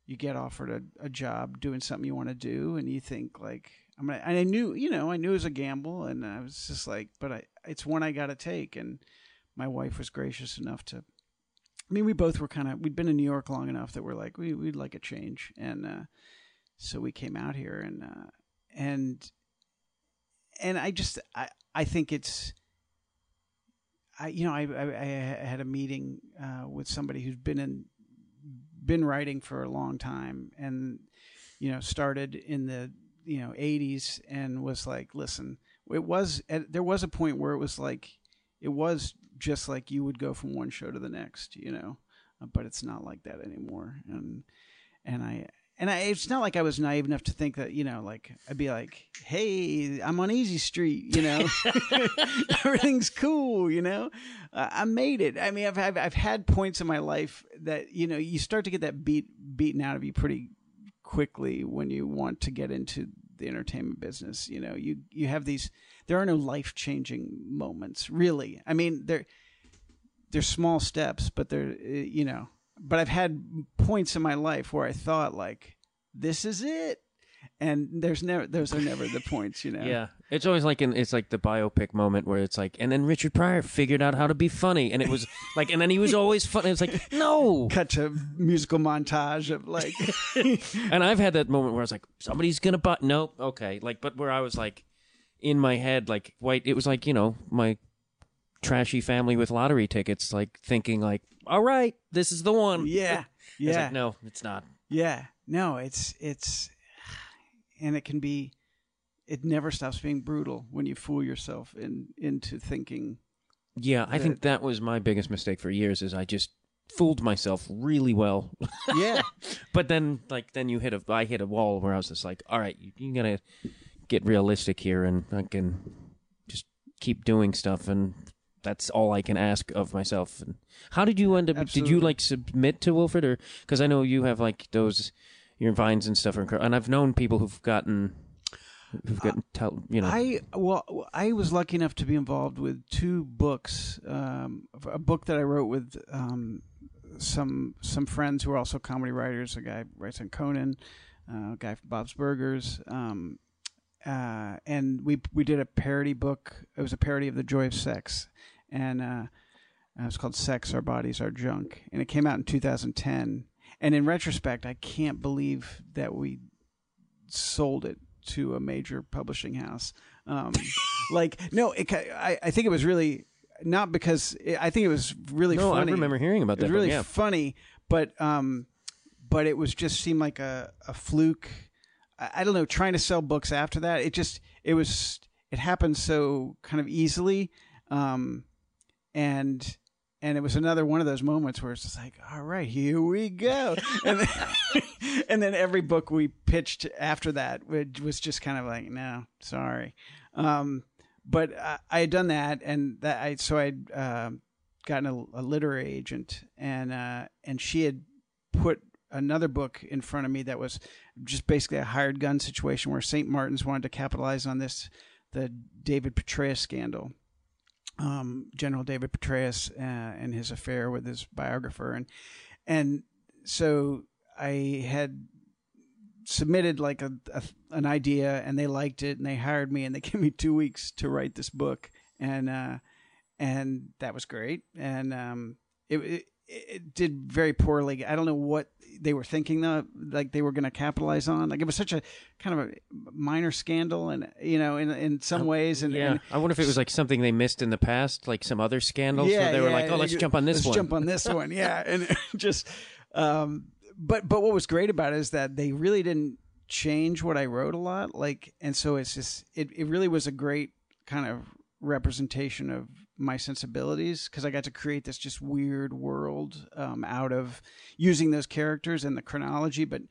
F: you get offered a, a job doing something you want to do, and you think like I'm gonna. And I knew, you know, I knew it was a gamble, and I was just like, but I, it's one I got to take, and my wife was gracious enough to. I mean, we both were kind of we'd been in New York long enough that we're like we we'd like a change, and uh, so we came out here, and uh, and and I just I I think it's I you know I I, I had a meeting uh, with somebody who's been in been writing for a long time and you know started in the you know 80s and was like listen it was at, there was a point where it was like it was just like you would go from one show to the next you know uh, but it's not like that anymore and and I and I, it's not like I was naive enough to think that you know, like I'd be like, "Hey, I'm on Easy Street," you know, everything's cool, you know. Uh, I made it. I mean, I've, I've I've had points in my life that you know you start to get that beat beaten out of you pretty quickly when you want to get into the entertainment business. You know, you you have these. There are no life changing moments, really. I mean, they're they're small steps, but they're uh, you know. But I've had points in my life where I thought like, this is it, and there's never those are never the points, you know.
E: Yeah, it's always like an it's like the biopic moment where it's like, and then Richard Pryor figured out how to be funny, and it was like, and then he was always funny. It's like, no.
F: Cut to musical montage of like,
E: And I've had that moment where I was like, somebody's gonna buy. Nope, okay, like, but where I was like, in my head, like, white. It was like you know my trashy family with lottery tickets, like thinking like, all right, this is the one.
F: yeah,
E: It's
F: yeah,
E: like, no, it's not.
F: yeah. No, it's it's, and it can be. It never stops being brutal when you fool yourself in into thinking.
E: Yeah, I think that was my biggest mistake for years. Is I just fooled myself really well.
F: Yeah,
E: But then, like, then you hit a, I hit a wall where I was just like, all right, you, you gotta get realistic here, and I can just keep doing stuff, and that's all I can ask of myself. And how did you end up? Did you like submit to Wilfred, or because I know you have like those your vines and stuff, are and I've known people who've gotten, who've gotten, tell, you know,
F: I well, I was lucky enough to be involved with two books. Um, a book that I wrote with um, some some friends who are also comedy writers. A guy who writes on Conan, uh, a guy from Bob's Burgers, um, uh, and we we did a parody book. It was a parody of the Joy of Sex, and uh, it was called "Sex: Our Bodies, Our Junk," and it came out in 2010. And in retrospect, I can't believe that we sold it to a major publishing house. Um, like, no, it, I, I think it was really not because I think it was really
E: no,
F: funny.
E: I remember hearing about that.
F: It
E: was
F: really
E: yeah,
F: funny, but um, but it was just seemed like a, a fluke. I, I don't know. Trying to sell books after that, it just it was it happened so kind of easily, um, and and it was another one of those moments where it's just like, all right, here we go, and then, and then every book we pitched after that was just kind of like, no, sorry. Um, but I, I had done that, and that I so I'd um gotten a, a literary agent, and uh, and she had put another book in front of me that was just basically a hired gun situation where St. Martin's wanted to capitalize on this, the David Petraeus scandal. Um, General David Petraeus uh, and his affair with his biographer, and and so I had submitted like a, a an idea, and they liked it, and they hired me, and they gave me two weeks to write this book, and uh, and that was great, and um, it, it it did very poorly. I don't know what they were thinking though, like they were going to capitalize on. Like it was such a kind of a minor scandal, and you know, in in some ways, and
E: yeah.
F: and
E: I wonder if it was like something they missed in the past, like some other scandals. where they were like, oh, let's jump on this
F: let's
E: one.
F: jump on this one, yeah, and just. Um, but but what was great about it is that they really didn't change what I wrote a lot, like, and so it's just it it really was a great kind of representation of my sensibilities because I got to create this just weird world um, out of using those characters and the chronology, but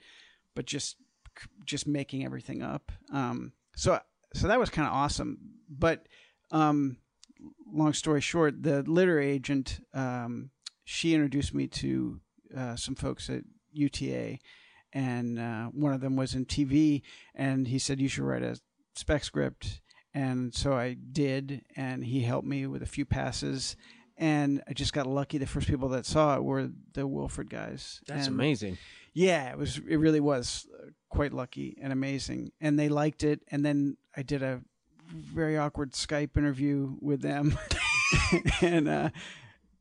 F: but just just making everything up. Um, so so that was kind of awesome. But um, long story short, the literary agent um, she introduced me to uh, some folks at UTA, and uh, one of them was in TV, and he said you should write a spec script, and so I did, and he helped me with a few passes. And I just got lucky. The first people that saw it were the Wilfred guys.
E: That's
F: And-
E: amazing.
F: yeah, it was. It really was uh, quite lucky and amazing, and they liked it. And then I did a very awkward Skype interview with them, and uh,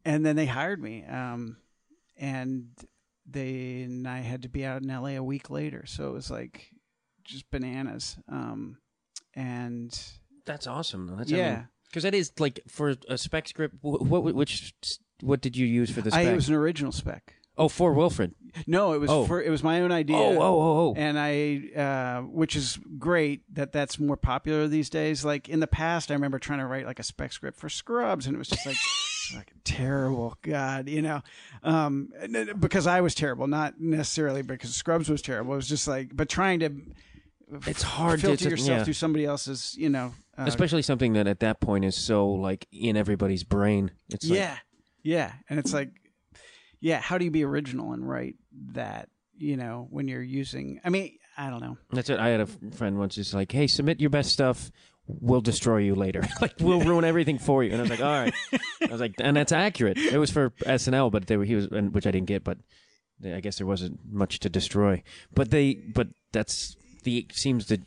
F: and then they hired me. Um, and they and I had to be out in LA a week later, so it was like just bananas. Um, and
E: That's awesome. though. That's
F: Yeah.
E: because that is like for a spec script. What, what which what did you use for the
F: I,
E: spec?
F: it was an original spec.
E: oh, for Wilfred.
F: No, it was
E: Oh.
F: for it was my own idea.
E: Oh, oh, oh, oh.
F: and I, uh, which is great that that's more popular these days. Like in the past, I remember trying to write like a spec script for Scrubs, and it was just like fucking terrible. God, you know, um, because I was terrible, not necessarily because Scrubs was terrible. It was just like, but trying to.
E: It's hard to-
F: filter
E: to-
F: yourself
E: yeah.
F: through somebody else's, you know. Uh,
E: Especially something that at that point is so like in everybody's brain. It's like,
F: yeah, yeah, and it's like, yeah, how do you be original and write that? You know, when you're using, I mean, I don't know.
E: That's it. I had a friend once just like, "Hey, submit your best stuff. We'll destroy you later. like, we'll ruin everything for you." And I was like, "All right." I was like, and that's accurate. It was for SNL, but they were he was, and, which I didn't get, but I guess there wasn't much to destroy. But they, but that's the seems the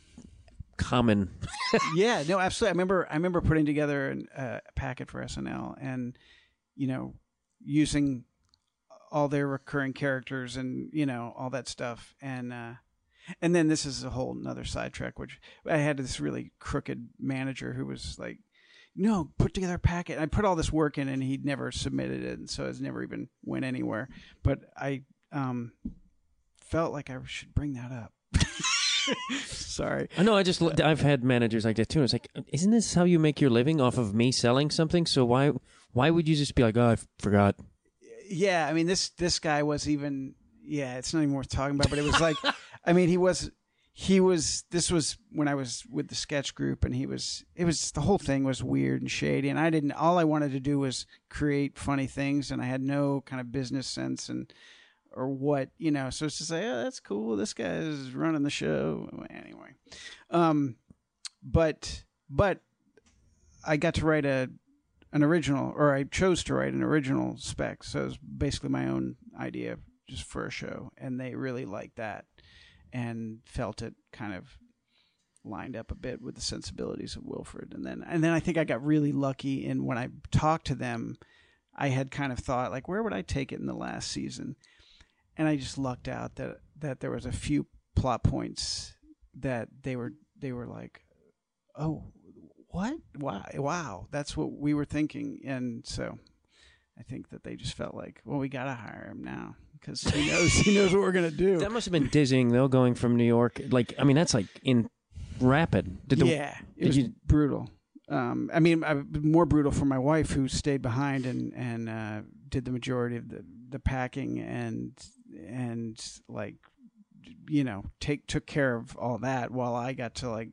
E: common.
F: yeah, no, absolutely. I remember I remember putting together an, uh, a packet for SNL and you know using all their recurring characters and you know all that stuff and uh and then this is a whole another sidetrack which I had this really crooked manager who was like no put together a packet and I put all this work in and he'd never submitted it and so it's never even went anywhere but I um felt like I should bring that up sorry
E: I know. I just I've had managers like that too. It's like, isn't this how you make your living off of me selling something? So why why would you just be like, oh, I forgot?
F: yeah, I mean this this guy was even yeah, it's not even worth talking about, but it was like I mean he was he was this was when I was with the sketch group and he was it was the whole thing was weird and shady and I didn't all I wanted to do was create funny things and I had no kind of business sense and or what, you know, so it's just like, oh, that's cool. This guy is running the show anyway. Um but but I got to write a an original, or I chose to write an original spec. So it was basically my own idea just for a show, and they really liked that and felt it kind of lined up a bit with the sensibilities of Wilfred. And then, and then I think I got really lucky in when I talked to them. I had kind of thought like, where would I take it in the last season? And I just lucked out that that there was a few plot points that they were they were like, oh, what? Wow, wow, that's what we were thinking, and so I think that they just felt like, well, we gotta hire him now because he knows he knows what we're gonna do.
E: That must have been dizzying though, going from New York. Like, I mean, that's like in rapid. Did the,
F: yeah, it was
E: you-
F: brutal. Um, I mean, I, more brutal for my wife who stayed behind and and uh, did the majority of the the packing and and like you know take took care of all that while I got to like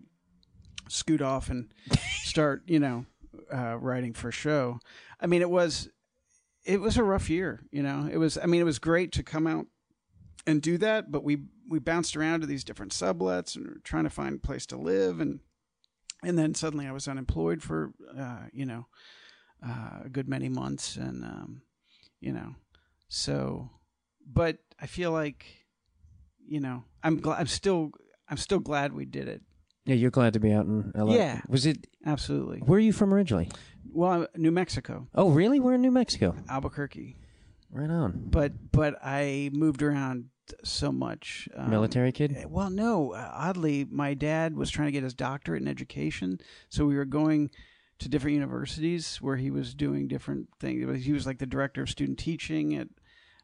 F: scoot off and start you know uh, writing for a show. I mean, it was it was a rough year. You know, it was. I mean, it was great to come out and do that, but we we bounced around to these different sublets and trying to find a place to live and and then suddenly I was unemployed for uh, you know uh, a good many months and um, you know so but I feel like you know I'm glad I'm still I'm still glad we did it
E: yeah, you're glad to be out in LA.
F: Yeah.
E: Was it?
F: absolutely
E: Where are you from originally?
F: well New Mexico
E: Oh, really? We're in New Mexico.
F: Albuquerque
E: Right on.
F: but but I moved around so much um,
E: Military kid.
F: Well, no. Uh, oddly, my dad was trying to get his doctorate in education, so we were going to different universities where he was doing different things. He was like the director of student teaching at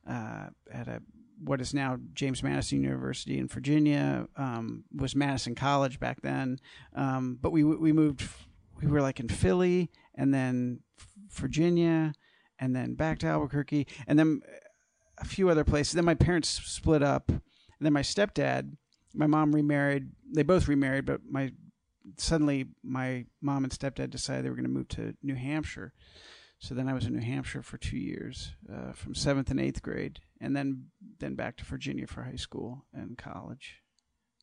F: uh, at a what is now James Madison University in Virginia. Um, was Madison College back then, um, but we we moved. We were like in Philly, and then Virginia, and then back to Albuquerque, and then a few other places. Then my parents split up. And then my stepdad, my mom remarried. They both remarried, but my suddenly my mom and stepdad decided they were going to move to New Hampshire. So then I was in New Hampshire for two years, uh, from seventh and eighth grade, and then then back to Virginia for high school and college.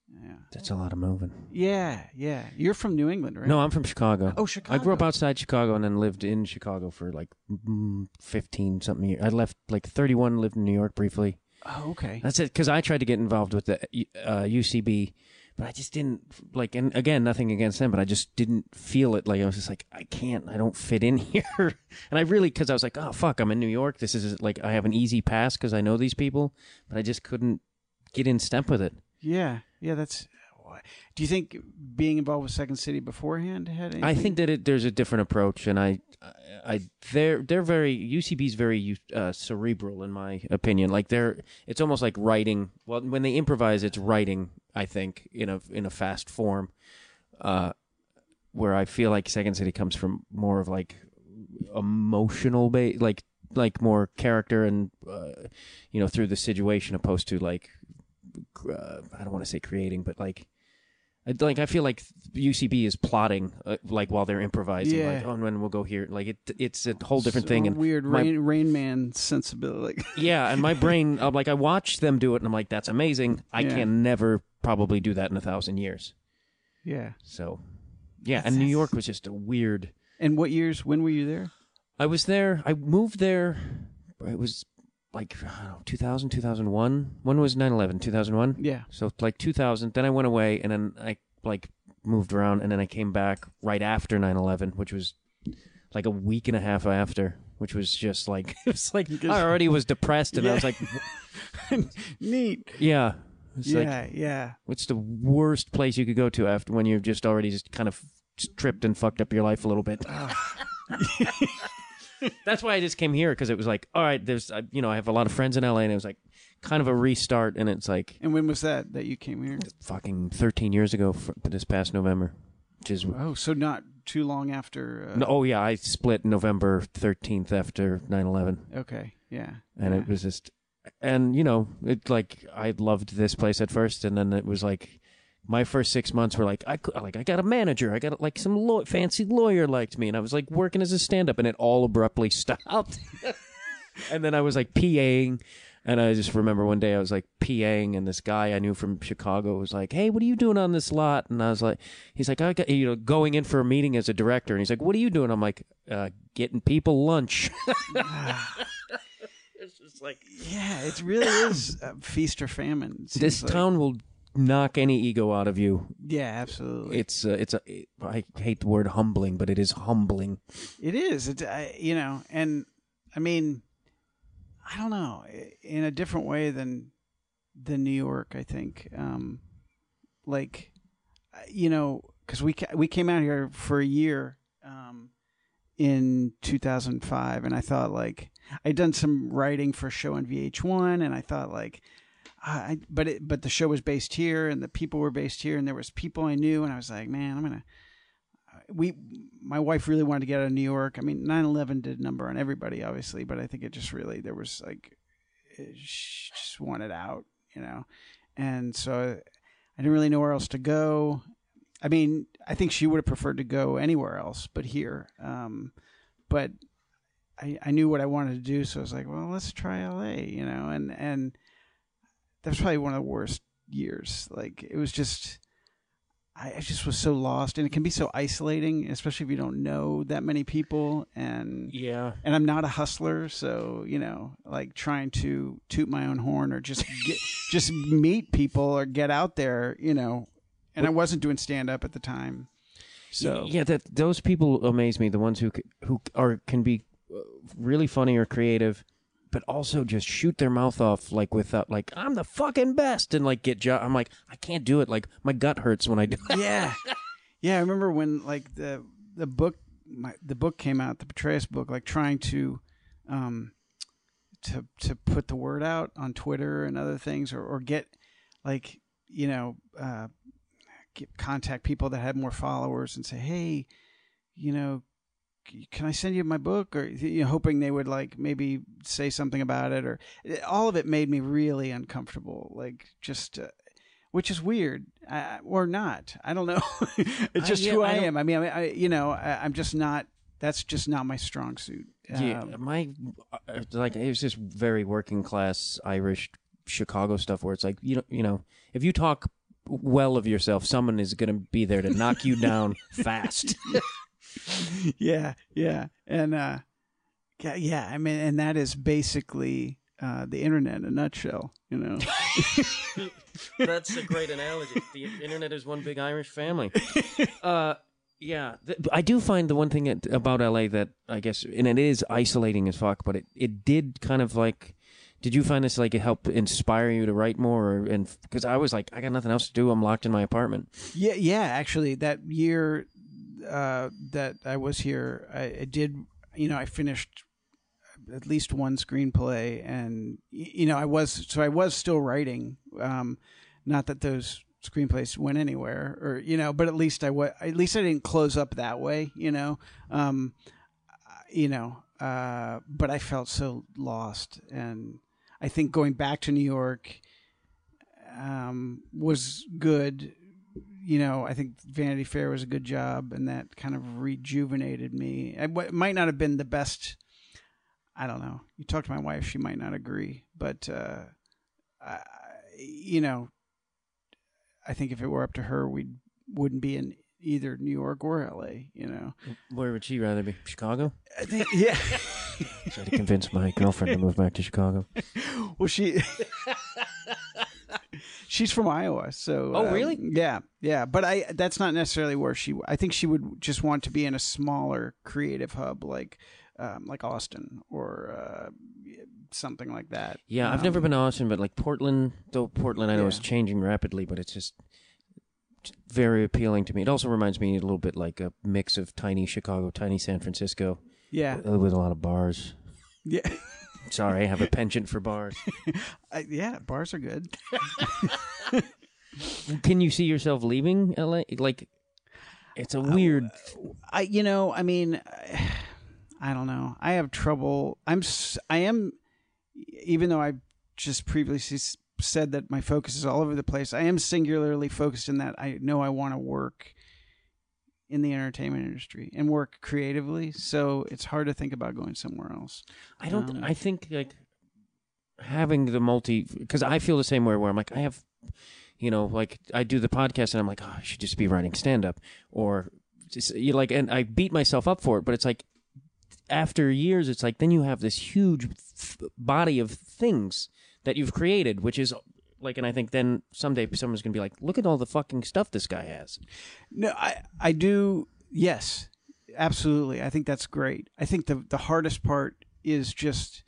F: Yeah,
E: That's a lot of moving.
F: yeah, yeah. You're from New England, right?
E: No, I'm from Chicago.
F: Oh, Chicago.
E: I grew up outside Chicago and then lived in Chicago for like mm, 15 something years. I left like 31, lived in New York briefly.
F: Oh, okay.
E: That's it. Because I tried to get involved with the uh, UCB, but I just didn't like. And again, nothing against them, but I just didn't feel it. Like I was just like, I can't. I don't fit in here. and I really, because I was like, oh fuck, I'm in New York. This is like I have an easy pass because I know these people, but I just couldn't get in step with it.
F: Yeah, yeah. That's. Do you think being involved with Second City beforehand had? Anything?
E: I think that it, there's a different approach, and I, I, I they're they're very UCB's very uh, cerebral in my opinion. Like they're, it's almost like writing. Well, when they improvise, it's writing. I think in a in a fast form, uh, where I feel like Second City comes from more of like emotional base, like like more character and uh, you know through the situation opposed to like uh, I don't want to say creating, but like. I- Like I feel like UCB is plotting, uh, like while they're improvising. Like,
F: Yeah.
E: oh, and then we'll go here. Like it, it's a whole different
F: So
E: thing. And
F: weird
E: my-
F: rain, rain man sensibility.
E: yeah, and my brain, I'm like, I watch them do it, and I'm like, that's amazing. I
F: Yeah.
E: can never probably do that in a thousand years.
F: yeah.
E: So, yeah, and New York was just a weird.
F: And what years? When were you there?
E: I was there. I moved there. It was like I don't know, 2000, 2001. When was 9/11? 2001.
F: Yeah.
E: So like 2000. Then I went away, and then I like moved around, and then I came back right after 9/11, which was like a week and a half after, which was just like it was like I already was depressed, and I was like,
F: Neat.
E: yeah. It's like,
F: yeah, yeah.
E: What's the worst place you could go to after when you've just already just kind of tripped and fucked up your life a little bit? That's why I just came here because it was like, all right, there's, uh, you know, I have a lot of friends in LA, and it was like kind of a restart, and it's like
F: And when was that that you came here?
E: fucking 13 years ago for this past November, which is.
F: Oh, so not too long after. Uh,
E: No, oh yeah, I split November 13th after 9/11,
F: Okay. Yeah.
E: and
F: yeah.
E: it was just, and you know, it like I loved this place at first, and then it was like my first six months were like I like I got a manager, I got like some law- fancy lawyer liked me, and I was like working as a stand up, and it all abruptly stopped. and then I was like PAing, and I just remember one day I was like PAing, and this guy I knew from Chicago was like, "Hey, what are you doing on this lot?" And I was like, "He's like, I got you know going in for a meeting as a director," and he's like, "What are you doing?" I'm like, uh, "Getting people lunch." it's like
F: Yeah, it really is feast or famine.
E: this
F: like.
E: town will knock any ego out of you.
F: Yeah, absolutely.
E: It's uh, it's a it, I hate the word humbling, but it is humbling.
F: It is. It's I, you know, and I mean, I don't know, in a different way than than New York. I think, um, like, uh, you know, because we ca- we came out here for a year um, in 2005, and I thought like I'd done some writing for a show on VH1, and I thought like. I, but it, but the show was based here, and the people were based here, and there was people I knew, and I was like, man, I'm gonna uh, we my wife really wanted to get out of New York. I mean, 9/11 did a number on everybody, obviously, but I think it just really there was like she just wanted out, you know, and so I didn't really know where else to go. I mean, I think she would have preferred to go anywhere else, but here. Um, but I, I knew what I wanted to do, so I was like, well, let's try LA, you know, and and that was probably one of the worst years. Like it was just. I I just was so lost, and it can be so isolating, especially if you don't know that many people. And
E: Yeah,
F: and I'm not a hustler, so you know, like trying to toot my own horn or just get, just meet people or get out there, you know. And I wasn't doing stand up at the time, so
E: yeah. That those people amaze me. The ones who who are can be uh, really funny or creative, but also just shoot their mouth off like without like I'm the fucking best and like get jo- I'm like I can't do it. Like my gut hurts when I do. it.
F: yeah, yeah. I remember when like the the book my, the book came out, the Petraeus book, like trying to um to to put the word out on Twitter and other things, or or get like you know uh, get, contact people that had more followers and say, hey, you know. Can I send you my book, or you know, hoping they would like maybe say something about it, or all of it made me really uncomfortable. Like just uh, which is weird uh, or not. I don't know. it's
E: I-
F: just
E: yeah,
F: who
E: I
F: I, am. I mean, I, I you know, I, I'm just not. That's just not my strong suit.
E: Yeah,
F: Um,
E: my uh, like it was just very working class Irish Chicago stuff where it's like you know you know if you talk well of yourself, someone is going to be there to knock you down fast.
F: yeah, yeah, and uh, yeah, yeah. I mean, and that is basically uh, the internet in a nutshell. You know.
E: That's a great analogy. The internet is one big Irish family. Uh, yeah, th- I do find the one thing at, about LA that I guess, and it is isolating as fuck, but it, it did kind of like. Did you find this like it helped inspire you to write more? Or, and because I was like, I got nothing else to do. I'm locked in my apartment.
F: Yeah, yeah. Actually, that year uh, that I was here, I, I did. You know, I finished at least one screenplay, and you know, I was so I was still writing. Um, not that those screenplays went anywhere, or you know, but at least I wa- at least I didn't close up that way. You know, um, you know, uh, but I felt so lost, and I think going back to New York um, was good. You know, I think Vanity Fair was a good job, and that kind of rejuvenated me. It might not have been the best. I don't know. You talk to my wife; she might not agree, but uh, I, you know, I think if it were up to her, we wouldn't be in either New York or L.A. You know,
E: Where would she rather be? Chicago?
F: I think, yeah.
E: Try to convince my girlfriend to move back to Chicago.
F: Well, she she's from Iowa, so
E: Oh,
F: um,
E: really?
F: Yeah, yeah. But I that's not necessarily where she. I think she would just want to be in a smaller creative hub like um, like Austin or uh, something like that.
E: Yeah, I've
F: Um,
E: never been to Austin, but like Portland, though Portland I know is changing rapidly, but it's just very appealing to me. It also reminds me a little bit like a mix of tiny Chicago, tiny San Francisco,
F: Yeah,
E: uh, with a lot of bars.
F: yeah,
E: Sorry, I have a penchant for bars.
F: I, yeah. Bars are good.
E: Can you see yourself leaving LA? Like, it's a weird.
F: I you know I mean I don't know I have trouble I'm s- I am even though I just previously s- said that my focus is all over the place I am singularly focused in that I know I want to work in the entertainment industry and work creatively so it's hard to think about going somewhere else
E: I don't.
F: Um,
E: I think like having the multi because I feel the same way where I'm like I have, you know, like I do the podcast and I'm like oh, I should just be writing stand up or just you like and I beat myself up for it, but it's like after years it's like then you have this huge f- body of things that you've created, which is like and I think then someday someone's gonna be like look at all the fucking stuff this guy has.
F: No, I I do. Yes, absolutely. I think that's great. I think the the hardest part is just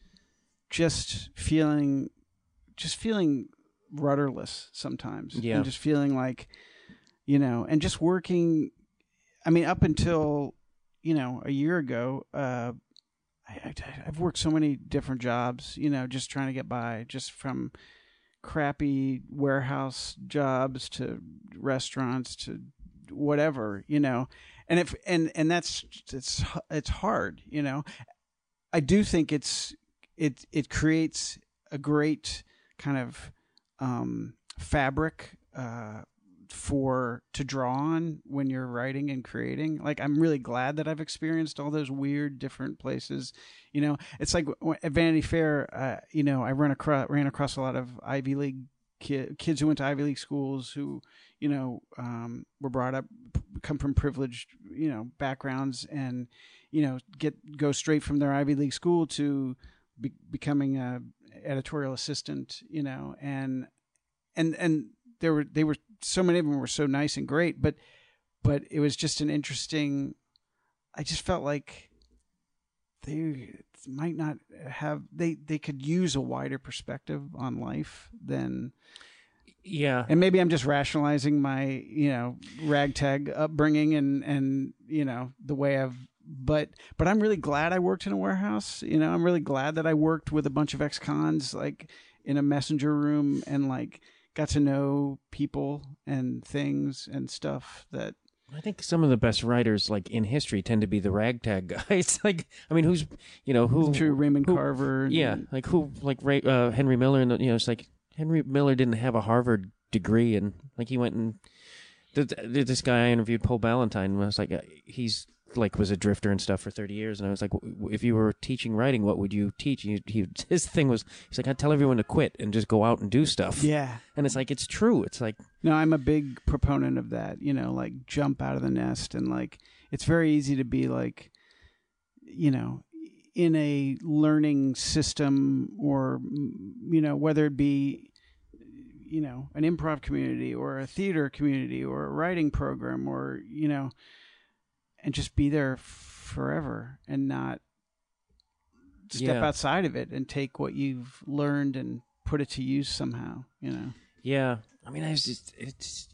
F: just feeling just feeling rudderless sometimes.
E: Yeah.
F: And just feeling like you know, and just working I mean up until you know, a year ago, uh I, I, I've worked so many different jobs, you know, just trying to get by, just from crappy warehouse jobs to restaurants to whatever you know? And if and and that's it's it's hard you know? I do think it's it it creates a great kind of um fabric uh for to draw on when you're writing and creating. Like i'm really glad that i've experienced all those weird different places. You know it's like at vanity fair uh, you know i run across ran across a lot of ivy league ki- kids who went to ivy league schools who you know um, were brought up come from privileged you know backgrounds and you know get go straight from their ivy league school to be, becoming a editorial assistant you know and and and there were they were so many of them were so nice and great but but it was just an interesting i just felt like they might not have they they could use a wider perspective on life than
E: Yeah,
F: and maybe i'm just rationalizing my you know ragtag upbringing and and you know the way i've but but i'm really glad i worked in a warehouse. You know i'm really glad that i worked with a bunch of ex-cons like in a messenger room and like got to know people and things and stuff that
E: I think some of the best writers, like in history, tend to be the ragtag guys. like, I mean, who's you know who?
F: True, raymond
E: who-
F: carver and-
E: Yeah, like who? Like Ray, uh, Henry Miller, and you know, it's like Henry Miller didn't have a Harvard degree, and like he went and did, did this guy I interviewed, Paul Ballantyne. and I was like, uh, he's like was a drifter and stuff for thirty years, and I was like, w- if you were teaching writing, what would you teach? He, he his thing was he's like, I'd tell everyone to quit and just go out and do stuff.
F: yeah
E: and it's like it's true. It's like
F: No, I'm a big proponent of that. You know, like jump out of the nest and like it's very easy to be like, you know, in a learning system or you know whether it be you know an improv community or a theater community or a writing program or you know and just be there forever and not step
E: Yeah.
F: outside of it and take what you've learned and put it to use somehow you know
E: Yeah, I mean, I just it's.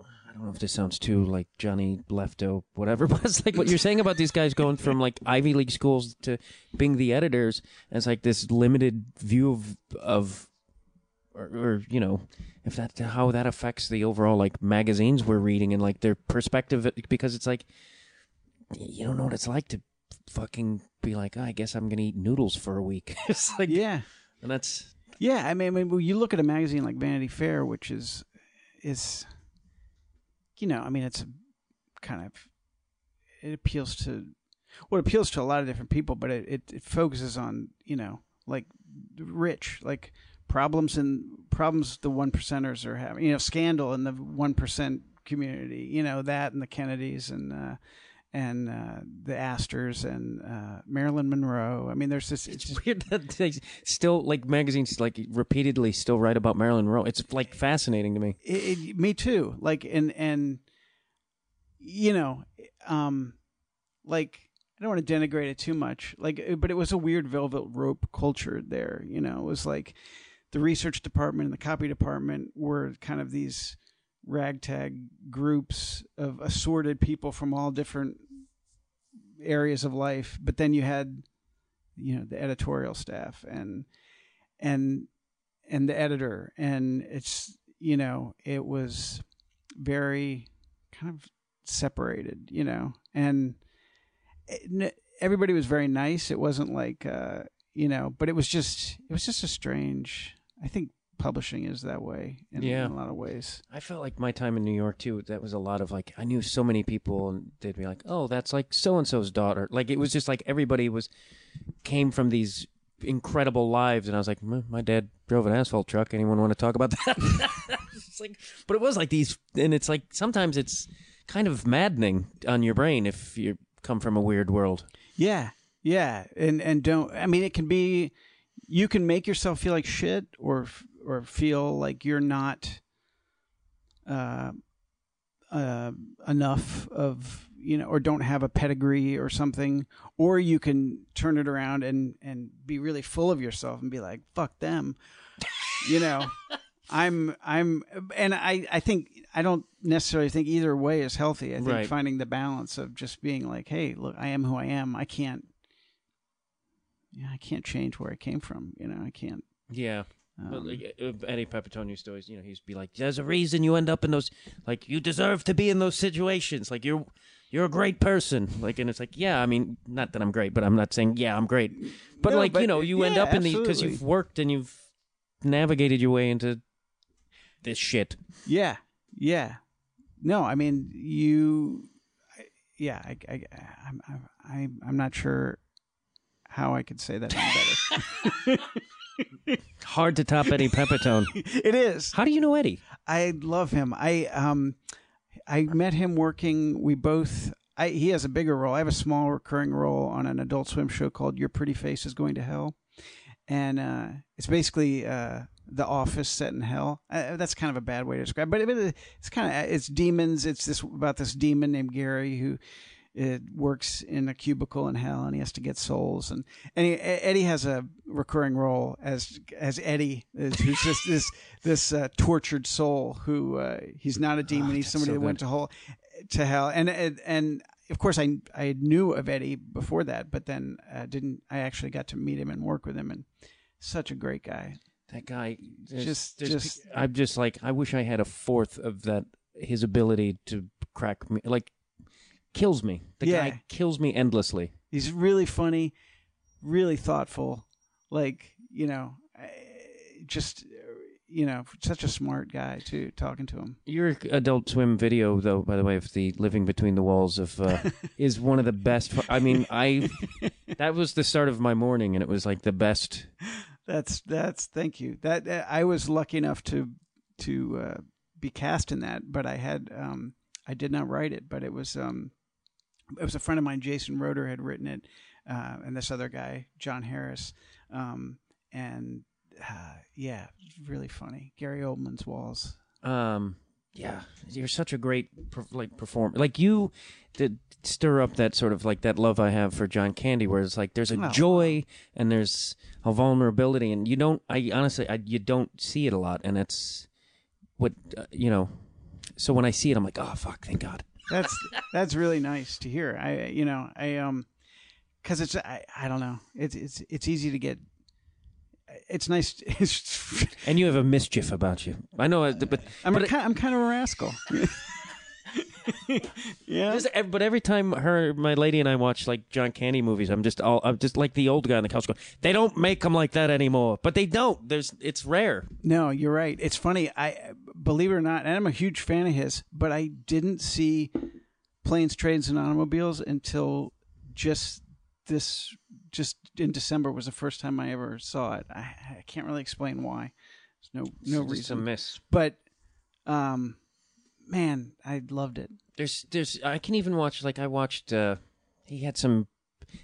E: I don't know if this sounds too like Johnny Lefto, whatever, but it's like what you're saying about these guys going from like Ivy League schools to being the editors. It's like this limited view of of, or, or you know, if that how that affects the overall like magazines we're reading and like their perspective, uh, because it's like you don't know what it's like to fucking be like, oh, I guess I'm gonna eat noodles for a week. it's like,
F: Yeah.
E: and that's
F: Yeah, I mean, I mean, well, you look at a magazine like Vanity Fair, which is is, you know, I mean, it's kind of it appeals to well, it appeals to a lot of different people, but it, it, it focuses on you know like rich like problems and problems the one percenters are having, you know, scandal in the one percent community, you know, that and the Kennedys and. uh and uh, the Astors and uh, Marilyn Monroe. I mean, there's this. It's just,
E: weird that they still like magazines like repeatedly still write about Marilyn Monroe. It's like fascinating to me.
F: it, it, me too like and and you know um like i don't want to denigrate it too much like but it was a weird velvet rope culture there you know it was like the research department and the copy department were kind of these ragtag groups of assorted people from all different areas of life. But then you had you know the editorial staff and and and the editor. And it's you know it was very kind of separated you know and everybody was very nice. It wasn't like uh you know but it was just it was just a strange i think publishing is that way in,
E: Yeah.
F: in a lot of ways
E: I felt like my time in New York too. That was a lot of like I knew so many people, and they'd be like, "Oh, that's like so and so's daughter." Like it was just like everybody was came from these incredible lives, and I was like, "Mm, "My dad drove an asphalt truck. Anyone want to talk about that?" it's like, but it was like these, and it's like sometimes it's kind of maddening on your brain if you come from a weird world.
F: Yeah, yeah, and and don't. I mean, it can be. You can make yourself feel like shit, or or feel like you're not uh, uh, enough of you know, or don't have a pedigree or something, or you can turn it around and and be really full of yourself and be like, fuck them, you know. I'm I'm and I I think I don't necessarily think either way is healthy. I think
E: Right.
F: finding the balance of just being like, hey, look, I am who I am. I can't yeah, I can't change where I came from. You know, I can't.
E: Yeah. But
F: Um,
E: like, uh, Eddie Pepitone always, you know, he used to be like, "There's a reason you end up in those. Like, you deserve to be in those situations. Like, you're, you're a great person. Like, and it's like, yeah, I mean, not that I'm great, but I'm not saying, yeah, I'm great. But
F: No,
E: like,
F: but
E: you know, you end up in the because you've worked and you've navigated your way into this shit.
F: yeah, yeah. No, I mean you. I- Yeah, I, I, I'm, I'm- I'm not sure how I could say that any better.
E: Hard to top Eddie Pepitone.
F: it is.
E: How do you know Eddie?
F: I love him. I um, I met him working. We both. I, he has a bigger role. I have a small recurring role on an Adult Swim show called Your Pretty Face is Going to Hell, and uh, it's basically uh, the Office set in hell. Uh, that's kind of a bad way to describe, it, but it, it's kind of it's demons. It's this about this demon named Gary who. It works in a cubicle in hell, and he has to get souls. And, and he, Eddie has a recurring role as as Eddie, is- who's just this this uh, tortured soul who uh, he's not a demon. he's somebody
E: so
F: that went to hell, to hell. And and, and of course, I I knew of Eddie before that, but then uh, didn't. I actually got to meet him and work with him, and such a great guy.
E: That guy, there's-
F: Just-
E: there's
F: just-
E: I'm just like, I wish I had a fourth of that. His ability to crack me, like, kills me. The
F: Yeah.
E: guy kills me endlessly.
F: He's really funny, really thoughtful. Like you know, just uh, you know, such a smart guy too. Talking to him.
E: Your Adult Swim video, though, by the way, of the living between the walls of, uh, is one of the best. I mean, I that was the start of my morning, and it was like the best.
F: That's that's thank you. That uh, I was lucky enough to to uh, be cast in that, but I had um, I did not write it, but it was um, it was a friend of mine, Jason Roeder, had written it, uh, and this other guy, John Harris, um, and uh, yeah, really funny. Gary Oldman's walls.
E: Um, yeah, you're such a great like performer. Like you, did stir up that sort of like that love I have for John Candy, where it's like there's a
F: Oh.
E: joy and there's a vulnerability, and you don't. I honestly, I, you don't see it a lot, and it's what uh, you know. So when I see it, I'm like, oh fuck, thank God.
F: That's that's really nice to hear. I you know I um because it's I, I don't know it's it's it's easy to get. It's nice. It's,
E: And you have a mischief about you. I know, but
F: I'm
E: but
F: a, I'm kind of a rascal. Yeah.
E: Just but every time her, my lady, and I watch like John Candy movies, I'm just all, I'm just like the old guy on the couch going, "They don't make them like that anymore." But they don't. There's, it's rare.
F: No, you're right. It's funny. I believe it or not, and I'm a huge fan of his, but I didn't see planes, trains, and automobiles until just this, just in December was the first time I ever saw it. I, I can't really explain why. There's no no
E: It's just a miss.
F: but um, man, I loved it.
E: There's, there's. I can even watch like I watched. uh He had some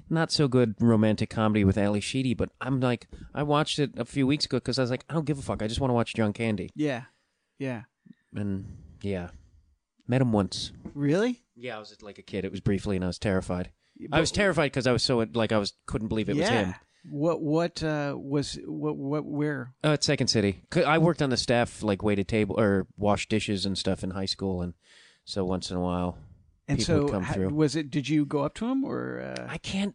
E: not so good romantic comedy with Ally Sheedy, but I'm like, I watched it a few weeks ago because I was like, I don't give a fuck. I just want to watch John Candy,
F: Yeah, yeah.
E: and yeah, met him once.
F: Really?
E: Yeah, I was like a kid. It was briefly, and I was terrified. I was terrified because I was so like I was couldn't believe it was
F: yeah.
E: him.
F: What what uh, was what what where?
E: Uh, at Second City. I worked on the staff, like waited table or washed dishes and stuff in high school, and so once in a while,
F: And
E: people
F: so
E: would come through.
F: was it? Did you go up to him or? Uh,
E: I can't.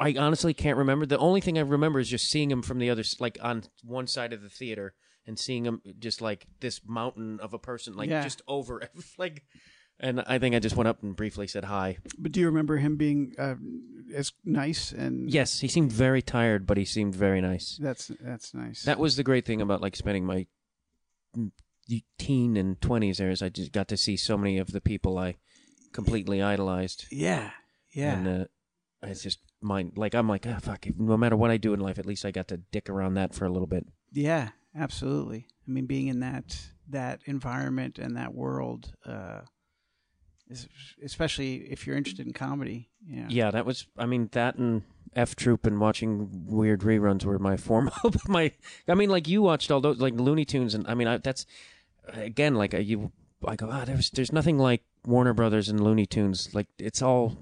E: I honestly can't remember. The only thing I remember is just seeing him from the other, like on one side of the theater, and seeing him just like this mountain of a person, like
F: Yeah.
E: just over, like. And I think I just went up and briefly said hi.
F: But do you remember him being uh, as nice and?
E: Yes, he seemed very tired, but he seemed very nice.
F: That's that's nice.
E: That was the great thing about like spending my mm, teen and twenties there is I just got to see so many of the people I completely idolized,
F: yeah, yeah,
E: and uh, it's just mine. Like I'm like, ah, fuck. No matter what I do in life, at least I got to dick around that for a little bit.
F: yeah, absolutely. I mean, being in that that environment and that world, uh, especially if you're interested in comedy. Yeah,
E: Yeah, that was. I mean, that and F Troop and watching weird reruns were my form of my. I mean, like you watched all those like Looney Tunes, and I mean, I, that's again like a, you. I go, ah, there's there's nothing like Warner Brothers and Looney Tunes. Like it's all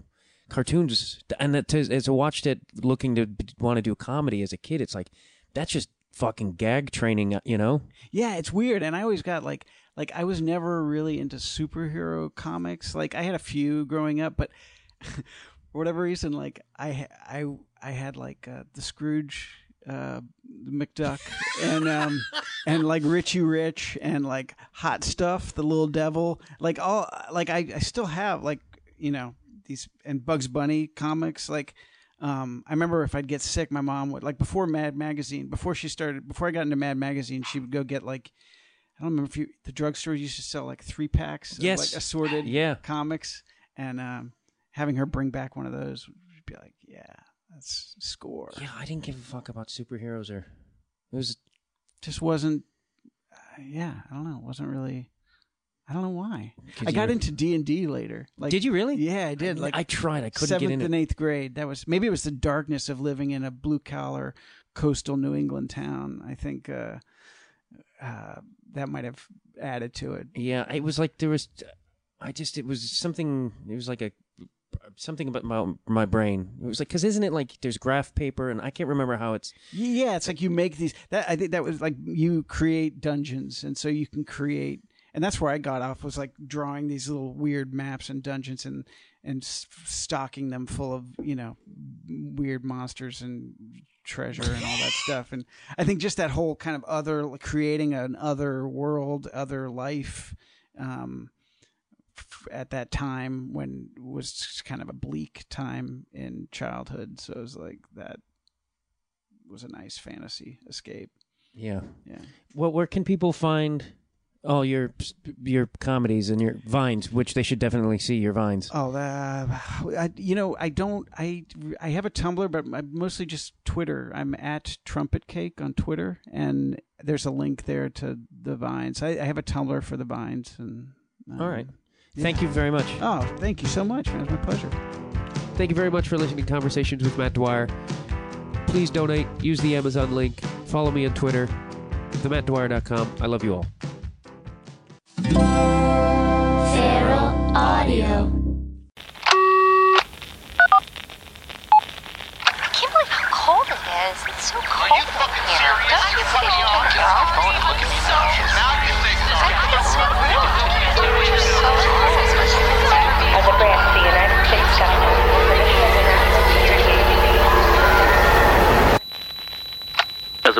E: cartoons, and that to, as I watched it, looking to want to do comedy as a kid, it's like that's just fucking gag training, you know?
F: Yeah, it's weird, and I always got like like I was never really into superhero comics. Like I had a few growing up, but for whatever reason, like I I I had like uh, the Scrooge uh, McDuck and um and like Richie Rich and like Hot Stuff, the Little Devil, like all like I I still have like you know these and Bugs Bunny comics like. Um, I remember if I'd get sick, my mom would like before Mad Magazine, before she started, before I got into Mad Magazine, she would go get like, I don't remember if you, the drugstore used to sell like three packs, of,
E: Yes.
F: like assorted
E: Yeah.
F: comics, and um, having her bring back one of those would be like, yeah, that's score.
E: Yeah, I didn't give a fuck about superheroes or it was
F: Just wasn't, uh, yeah, I don't know, it wasn't really. I don't know why. I got into D and D later. Like,
E: Did you really?
F: Yeah, I did. Like
E: I tried. I couldn't
F: seventh
E: get in
F: and eighth grade. That was maybe it was the darkness of living in a blue collar coastal New England town. I think uh, uh, that might have added to it.
E: Yeah, it was like there was. I just it was something. It was like a something about my my brain. It was like because isn't it like there's graph paper and I can't remember how it's.
F: Yeah, it's like you make these. That I think that was like you create dungeons, and so you can create. And that's where I got off was like drawing these little weird maps and dungeons and and stocking them full of you know weird monsters and treasure and all that stuff. And I think just that whole kind of other creating an other world, other life. Um, f- at that time when it was kind of a bleak time in childhood so it was like that was a nice fantasy escape.
E: Yeah.
F: Yeah.
E: Well, where can people find all your your comedies and your vines? Which they should definitely see your vines.
F: Oh, uh, I, you know, I don't. I I have a Tumblr, but I'm mostly just Twitter. I'm at Trumpet Cake on Twitter, and there's a link there to the vines. I, I have a Tumblr for the vines, and um,
E: All right. Thank you very much.
F: Oh, thank you so much, man. It's my pleasure.
G: Thank you very much for listening to Conversations with Matt Dwyer. Please donate. Use the Amazon link. Follow me on Twitter, themattdwyer.com. I love you all.
D: Feral Audio.
H: I can't believe how cold it is. It's so cold in here. Don't you think you can get off phone and look at me now? I think it's so cold. You're so cold.
I: As a branch of the United States government, permission of the National Security Agency.
J: As a branch